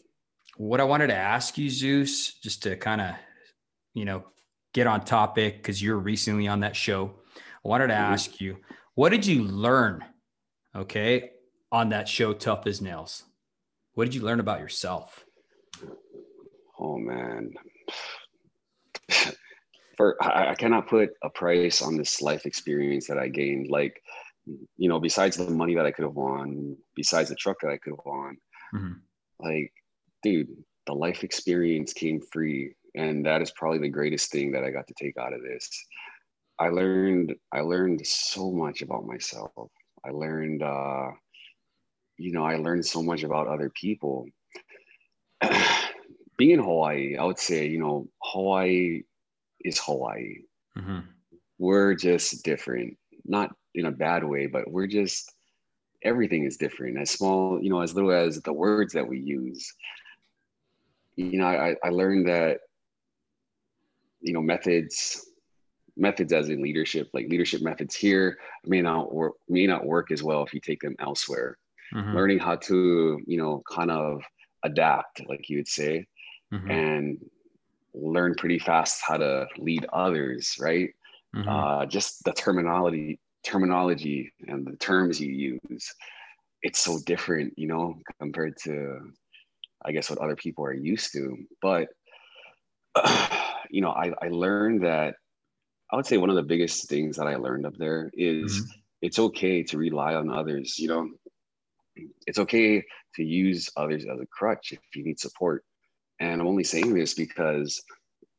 What I wanted to ask you, Zeus, just to kind of, you know, get on topic because you're recently on that show. I wanted to mm-hmm. ask you, what did you learn, okay, on that show, Tough as Nails? What did you learn about yourself? Oh man. For I cannot put a price on this life experience that I gained. Like you know, besides the money that I could have won, besides the truck that I could have won, mm-hmm. like, dude, the life experience came free. And that is probably the greatest thing that I got to take out of this. I learned, I learned so much about myself. I learned, uh, you know, I learned so much about other people. Being in Hawaii, I would say, you know, Hawaii is Hawaii. Mm-hmm. We're just different. Not in a bad way, but we're just everything is different. As small, you know, as little as the words that we use. You know, I, I learned that, you know, methods, methods as in leadership, like leadership methods here may not work may not work as well if you take them elsewhere. Mm-hmm. Learning how to, you know, kind of adapt, like you would say, mm-hmm. and learn pretty fast how to lead others, right? Mm-hmm. Uh, just the terminology terminology and the terms you use it's so different you know compared to i guess what other people are used to. But uh, you know I, I learned that i would say one of the biggest things that i learned up there is mm-hmm. it's okay to rely on others you know? It's okay to use others as a crutch if you need support. And i'm only saying this because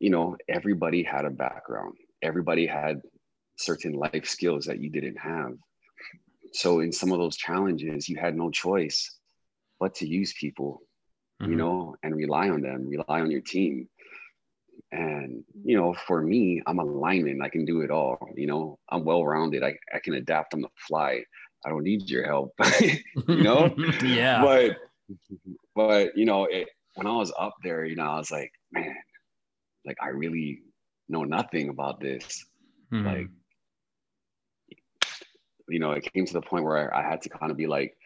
you know everybody had a background. Everybody had certain life skills that you didn't have. So in some of those challenges, you had no choice but to use people, mm-hmm. you know, and rely on them, rely on your team. And, you know, for me, I'm a lineman. I can do it all. You know, I'm well rounded. I, I can adapt on the fly. I don't need your help, you know? yeah. But, but, you know, it, when I was up there, you know, I was like, man, like I really know nothing about this. Mm-hmm. Like, you know, it came to the point where I, had to kind of be like,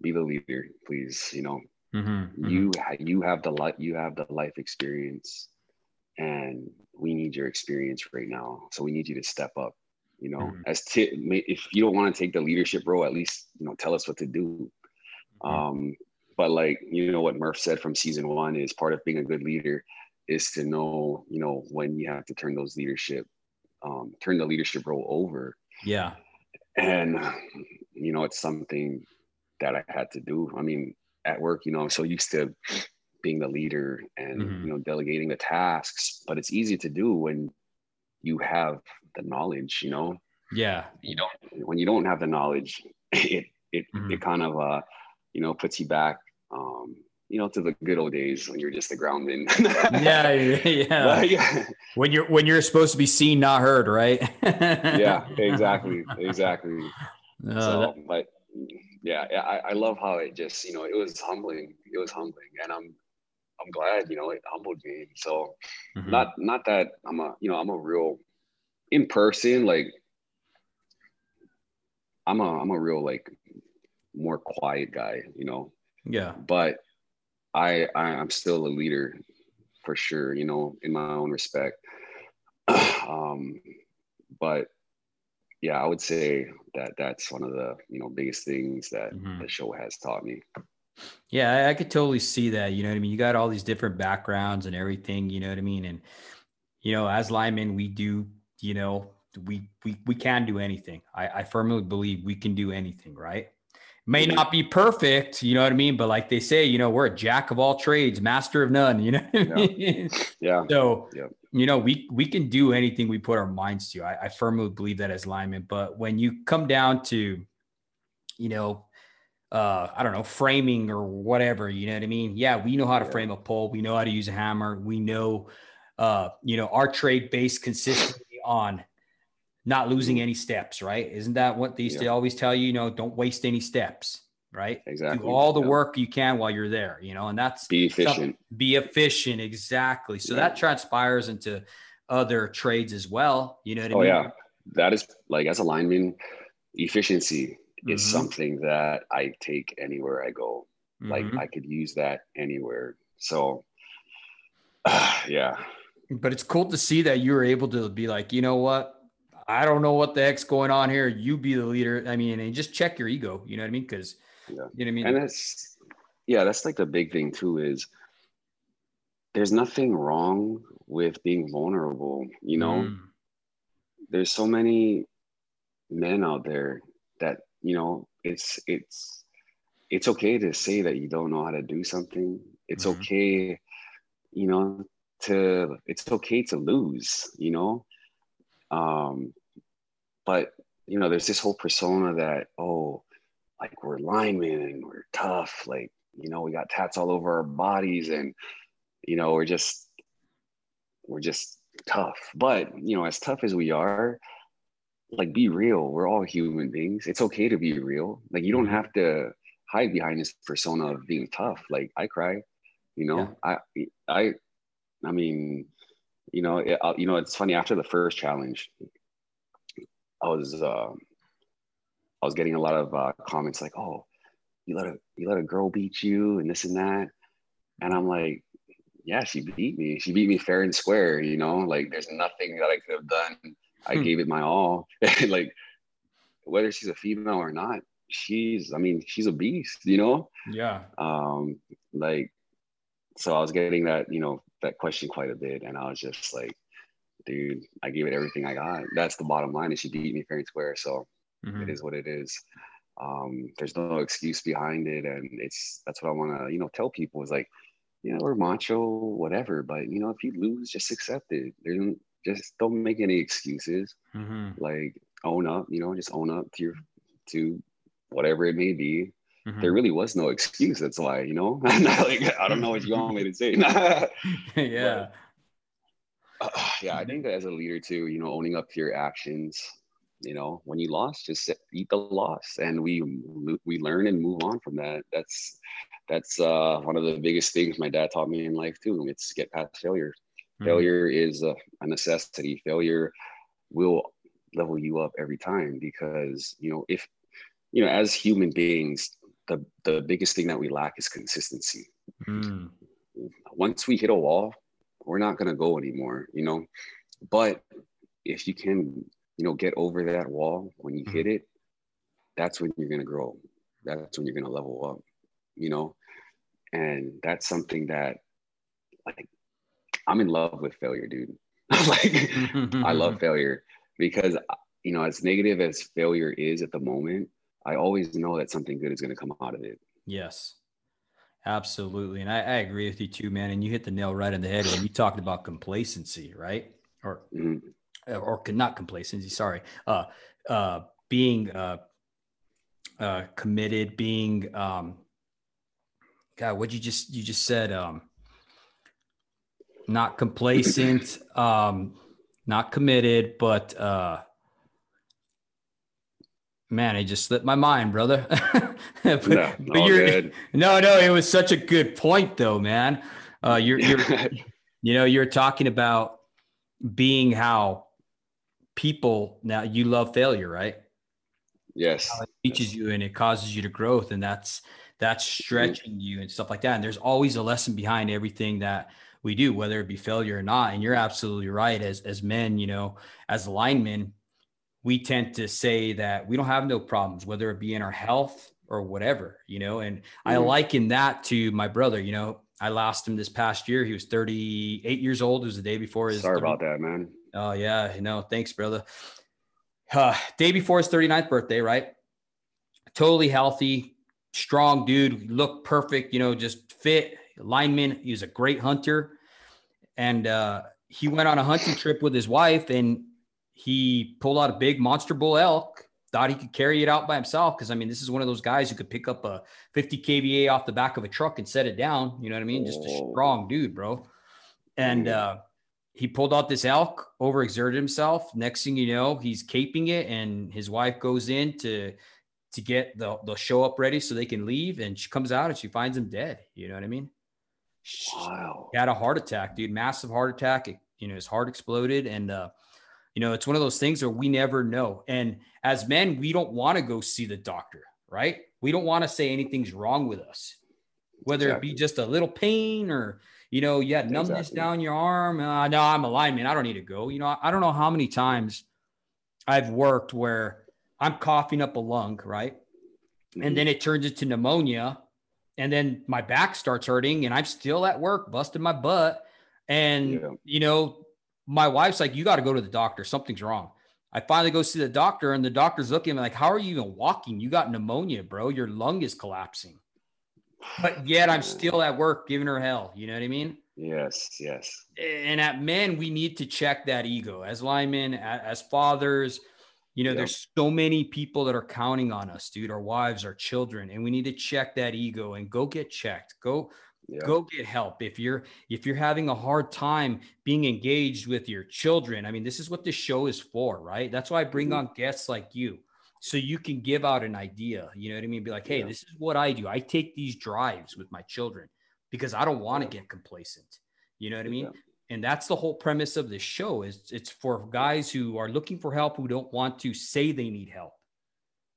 be the leader, please. You know, mm-hmm, you mm-hmm. you have the life you have the life experience, and we need your experience right now. So we need you to step up. You know, mm-hmm. as t- if you don't want to take the leadership role, at least you know tell us what to do. Mm-hmm. Um, but like you know what Murph said from season one is part of being a good leader is to know you know when you have to turn those leadership um, turn the leadership role over yeah. And, you know, it's something that I had to do. I mean, at work, you know, I'm so used to being the leader and, mm-hmm. you know, delegating the tasks, but it's easy to do when you have the knowledge, you know? Yeah. You don't, when you don't have the knowledge, it, it, mm-hmm. it kind of, uh, you know, puts you back, um, you know, to the good old days when you're just a groundman. yeah, yeah. yeah. When you're when you're supposed to be seen, not heard, right? yeah, exactly, exactly. So, that- but yeah, I, I love how it just, you know, it was humbling. It was humbling, and I'm I'm glad, you know, it humbled me. So, mm-hmm. not not that I'm a, you know, I'm a real in person, like I'm a I'm a real like more quiet guy, you know. Yeah. But I, I am still a leader for sure, you know, in my own respect. um, but yeah, I would say that that's one of the you know biggest things that mm-hmm. the show has taught me. Yeah, I, I, could totally see that. You know what I mean? You got all these different backgrounds and everything. You know what I mean? And you know, as linemen, we do. You know, we we we can do anything. I, I firmly believe we can do anything. Right? May not be perfect, you know what I mean? But like they say, you know, we're a jack of all trades, master of none, you know yeah. yeah. So, you know, we we can do anything we put our minds to. I, I firmly believe that as linemen. But when you come down to, you know, uh, I don't know, framing or whatever, you know what I mean? Yeah, we know how to yeah. frame a pole. We know how to use a hammer. We know, uh, you know, our trade based consistently on not losing mm-hmm. any steps, right? Isn't that what they used yeah. to always tell you? You know, don't waste any steps, right? Exactly. Do all the yeah. work you can while you're there, you know, and that's be efficient. Be efficient, exactly. So yeah. that transpires into other trades as well. You know what I oh, mean? yeah. That is like as a lineman, efficiency mm-hmm. is something that I take anywhere I go. Mm-hmm. Like I could use that anywhere. So uh, yeah. But it's cool to see that you were able to be like, you know what? I don't know what the heck's going on here. You be the leader. I mean, and just check your ego. You know what I mean? Because yeah. you know what I mean. And that's yeah, that's like the big thing too. Is there's nothing wrong with being vulnerable. You know, mm. there's so many men out there that you know it's it's it's okay to say that you don't know how to do something. It's mm-hmm. okay, you know, to it's okay to lose. You know, um, but you know, there's this whole persona that oh, like we're linemen and we're tough, like you know, we got tats all over our bodies, and you know, we're just we're just tough. But you know, as tough as we are, like be real. We're all human beings. It's okay to be real. Like you don't mm-hmm. have to hide behind this persona of being tough. Like I cry, you know. Yeah. I I I mean, you know, it, uh, you know, it's funny after the first challenge, I was uh, I was getting a lot of uh, comments like, "Oh, you let a you let a girl beat you and this and that," and I'm like, "Yeah, she beat me. She beat me fair and square. You know, like there's nothing that I could have done. I hmm. gave it my all. like whether she's a female or not, she's I mean she's a beast. You know. Yeah. Um, like so I was getting that you know that question quite a bit, and I was just like, dude, I gave it everything I got. That's the bottom line. And she beat me fair and square. So mm-hmm. it is what it is. Um, there's no excuse behind it. And it's, that's what I want to, you know, tell people is like, you know, we're macho, whatever, but you know, if you lose, just accept it. There's just don't make any excuses. Mm-hmm. Like own up, you know, just own up to your, to whatever it may be. Mm-hmm. There really was no excuse. That's why, you know, like, I don't know what you want me to say. yeah. But, uh, yeah, I think that as a leader too, you know, owning up to your actions. You know, when you lost, just eat the loss, and we we learn and move on from that. That's that's uh, one of the biggest things my dad taught me in life too. It's get past failure. Mm-hmm. Failure is a, a necessity. Failure will level you up every time because you know if you know as human beings the the biggest thing that we lack is consistency mm. once we hit a wall we're not going to go anymore, you know. But if you can, you know, get over that wall when you hit mm-hmm. it, that's when you're going to grow. That's when you're going to level up, you know. And that's something that, like, I'm in love with failure, dude. like, I love failure because, you know, as negative as failure is at the moment, I always know that something good is going to come out of it. Yes. Absolutely. And I, I, agree with you too, man. And you hit the nail right on the head when you talked about complacency, right? Or, mm-hmm. or not complacency, sorry. Uh, uh, being, uh, uh, committed, being, um, God, what you just, you just said, um, not complacent, um, not committed, but, uh, man, it just slipped my mind, brother. but, no, but you're, no, no, it was such a good point though, man. Uh, you're, you're, you know, you're talking about being how people now you love failure, right? Yes. How it teaches you and it causes you to growth. And that's, that's mm-hmm. stretching mm-hmm. you and stuff like that. And there's always a lesson behind everything that we do, whether it be failure or not. And you're absolutely right. As, as men, you know, as linemen, we tend to say that we don't have no problems, whether it be in our health or whatever, you know. And mm-hmm. I liken that to my brother. You know, I lost him this past year. He was 38 years old. It was the day before his. Sorry 30- about that, man. Oh yeah, no, thanks, brother. Uh, day before his 39th birthday, right? Totally healthy, strong dude. Looked perfect. You know, just fit lineman. He was a great hunter, and uh, he went on a hunting trip with his wife and he pulled out a big monster bull elk thought he could carry it out by himself because I mean this is one of those guys who could pick up a 50 kVA off the back of a truck and set it down. You know what I mean? Just a strong dude, bro. And uh, he pulled out this elk, overexerted himself. Next thing you know, he's caping it, and his wife goes in to to get the the show up ready so they can leave. And she comes out and she finds him dead. You know what I mean? Wow. Had a heart attack, dude. Massive heart attack. It, you know, his heart exploded, and uh, you know, it's one of those things where we never know. And as men, we don't want to go see the doctor, right? We don't want to say anything's wrong with us, whether exactly. it be just a little pain or, you know, you had numbness exactly. down your arm. Uh, no, I'm a lineman. I don't need to go. You know, I don't know how many times I've worked where I'm coughing up a lung, right? Mm-hmm. And then it turns into pneumonia. And then my back starts hurting and I'm still at work, busting my butt. And, yeah. you know, my wife's like, you got to go to the doctor. Something's wrong. I finally go see the doctor, and the doctor's looking at me like, How are you even walking? You got pneumonia, bro. Your lung is collapsing. But yet I'm still at work giving her hell. You know what I mean? Yes, yes. And at men, we need to check that ego as linemen, as fathers. You know, yep. there's so many people that are counting on us, dude, our wives, our children, and we need to check that ego and go get checked. Go yeah. go get help if you're if you're having a hard time being engaged with your children i mean this is what this show is for right that's why i bring mm-hmm. on guests like you so you can give out an idea you know what i mean be like hey yeah. this is what i do i take these drives with my children because i don't want to get complacent you know what i mean yeah. and that's the whole premise of this show is it's for guys who are looking for help who don't want to say they need help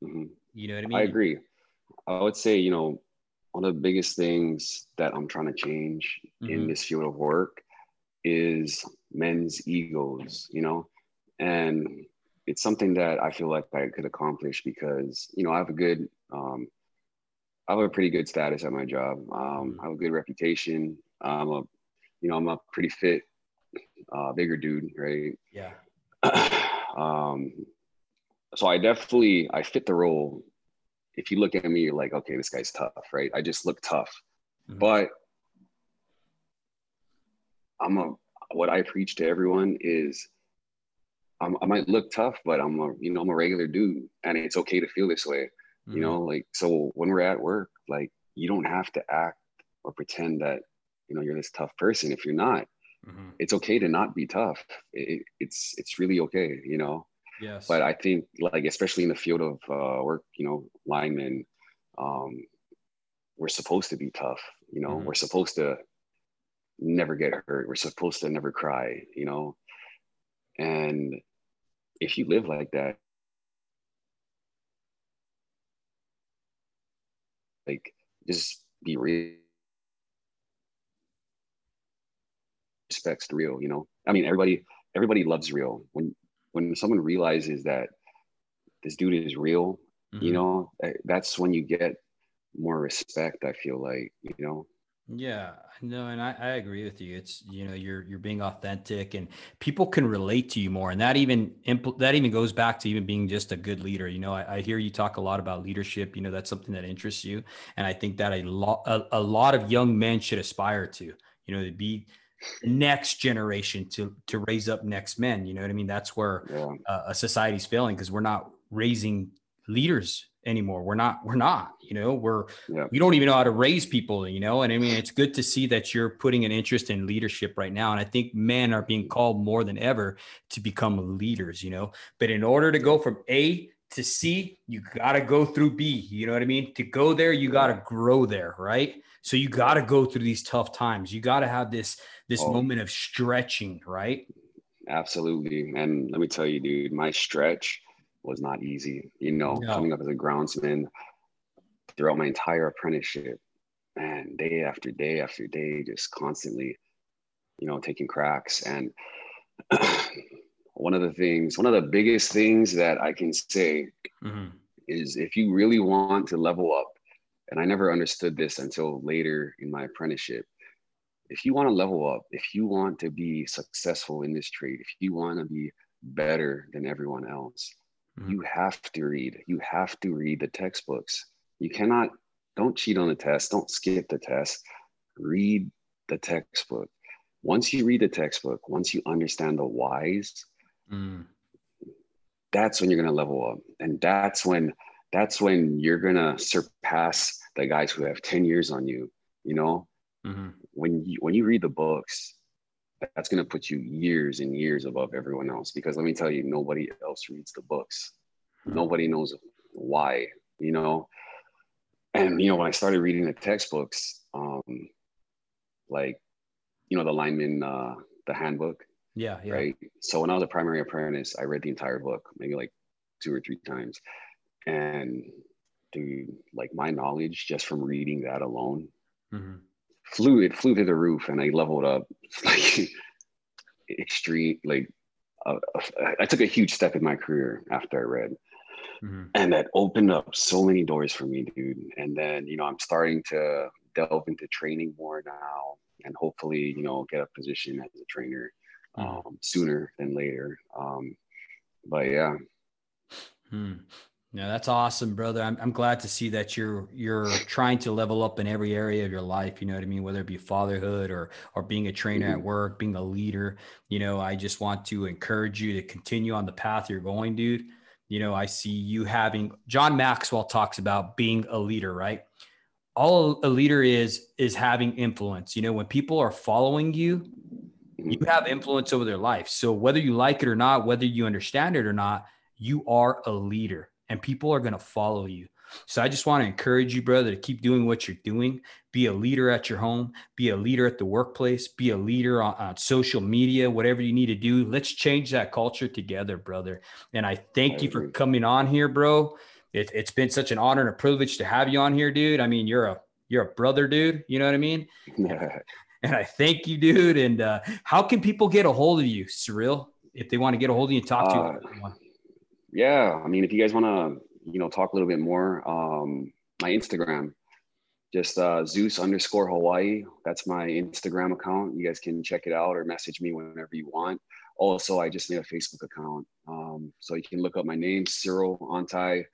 mm-hmm. you know what i mean i agree i would say you know one of the biggest things that I'm trying to change mm-hmm. in this field of work is men's egos, you know, and it's something that I feel like I could accomplish because, you know, I have a good, um, I have a pretty good status at my job. Um, mm-hmm. I have a good reputation. I'm a, you know, I'm a pretty fit, uh, bigger dude, right? Yeah. um, so I definitely I fit the role if you look at me, you're like, okay, this guy's tough, right? I just look tough. Mm-hmm. But I'm a what I preach to everyone is I'm, i might look tough, but I'm a you know I'm a regular dude, and it's okay to feel this way. Mm-hmm. You know, like so when we're at work, like you don't have to act or pretend that you know you're this tough person if you're not. Mm-hmm. It's okay to not be tough. It, it's it's really okay, you know. Yes. But I think like especially in the field of uh, work, you know, linemen, um, we're supposed to be tough. You know, mm-hmm. we're supposed to never get hurt. We're supposed to never cry. You know, and if you live like that, like just be real. Respects real. You know, I mean, everybody everybody loves real. When when someone realizes that this dude is real, mm-hmm. you know, that's when you get more respect. I feel like, you know. Yeah, no, and I, I agree with you. It's you know you're you're being authentic, and people can relate to you more, and that even impl- that even goes back to even being just a good leader. You know, I, I, hear you talk a lot about leadership. You know, that's something that interests you, and I think that a lot a, a lot of young men should aspire to. You know, to be next generation to to raise up next men you know what i mean? That's where yeah. uh, a society's failing because we're not raising leaders anymore. We're not we're not you know? We're yeah. we don't even know how to raise people you know? And i mean it's good to see that you're putting an interest in leadership right now and i think men are being called more than ever to become leaders you know? But in order to go from a to c you got to go through b you know what i mean to go there you got to grow there right so you got to go through these tough times you got to have this this oh, moment of stretching, right? Absolutely. And let me tell you, dude, my stretch was not easy. You know, no. coming up as a groundsman throughout my entire apprenticeship, and day after day after day, just constantly, you know, taking cracks. And one of the things, one of the biggest things that I can say mm-hmm. is if you really want to level up, and I never understood this until later in my apprenticeship, if you want to level up, if you want to be successful in this trade, if you want to be better than everyone else, mm-hmm. you have to read. You have to read the textbooks. You cannot, don't cheat on the test, don't skip the test. Read the textbook. once you read the textbook, once you understand the whys, mm. that's when you're gonna level up. And that's when that's when you're gonna surpass the guys who have 10 years on you, you know? Mm-hmm. When you when you read the books, that's gonna put you years and years above everyone else. Because let me tell you, nobody else reads the books. Mm-hmm. Nobody knows why, you know. And you know, when I started reading the textbooks, um, like you know the lineman uh the handbook yeah, yeah right so when i was a primary apprentice i read the entire book maybe like two or three times and dude like my knowledge just from reading that alone mm-hmm. flew it flew to the roof and i leveled up like extreme like uh, i took a huge step in my career after i read mm-hmm. and that opened up so many doors for me dude and then you know i'm starting to delve into training more now and hopefully, you know, get a position as a trainer. Um, sooner than later. Um, but yeah. Hmm. Yeah, that's awesome, brother. I'm, I'm glad to see that you're you're trying to level up in every area of your life. You know what I mean? Whether it be fatherhood or or being a trainer mm-hmm. at work, being a leader. You know, I just want to encourage you to continue on the path you're going, dude. You know, I see you having John Maxwell talks about being a leader, right? all a leader is is having influence. You know, when people are following you, you mm-hmm. have influence over their life. So whether you like it or not, whether you understand it or not, you are a leader and people are going to follow you. So I just want to encourage you, brother, to keep doing what you're doing. Be a leader at your home, be a leader at the workplace, be a leader on, on social media, whatever you need to do. Let's change that culture together, brother. And I thank I you for coming on here, bro it, it's been such an honor and a privilege to have you on here, dude. I mean, you're a you're a brother, dude. You know what I mean? and I thank you, dude. And uh, how can people get a hold of you, Cyril, if they want to get a hold of you and talk uh, to you? Yeah, I mean, if you guys want to, you know, talk a little bit more, um, my Instagram, just uh, Zeus underscore Hawaii. That's my Instagram account. You guys can check it out or message me whenever you want. Also, I just made a Facebook account, um, so you can look up my name, Cyril Ontai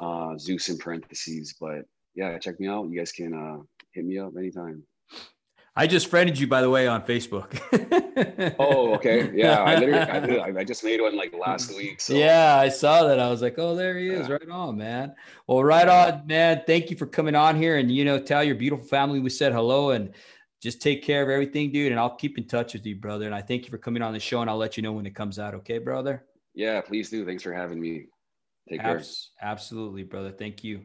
uh, Zeus in parentheses. But yeah, check me out. You guys can uh, hit me up anytime. I just friended you, by the way, on Facebook. oh, okay. Yeah, I literally, I, I, just made one like last week. So. Yeah, I saw that. I was like, oh, there he is. Yeah. Right on, man. Well, right on, man. Thank you for coming on here, and you know, tell your beautiful family we said hello, and just take care of everything, dude. And I'll keep in touch with you, brother. And I thank you for coming on the show, and I'll let you know when it comes out. Okay, brother. Yeah, please do. Thanks for having me. Take Abs- care. Absolutely, brother. Thank you.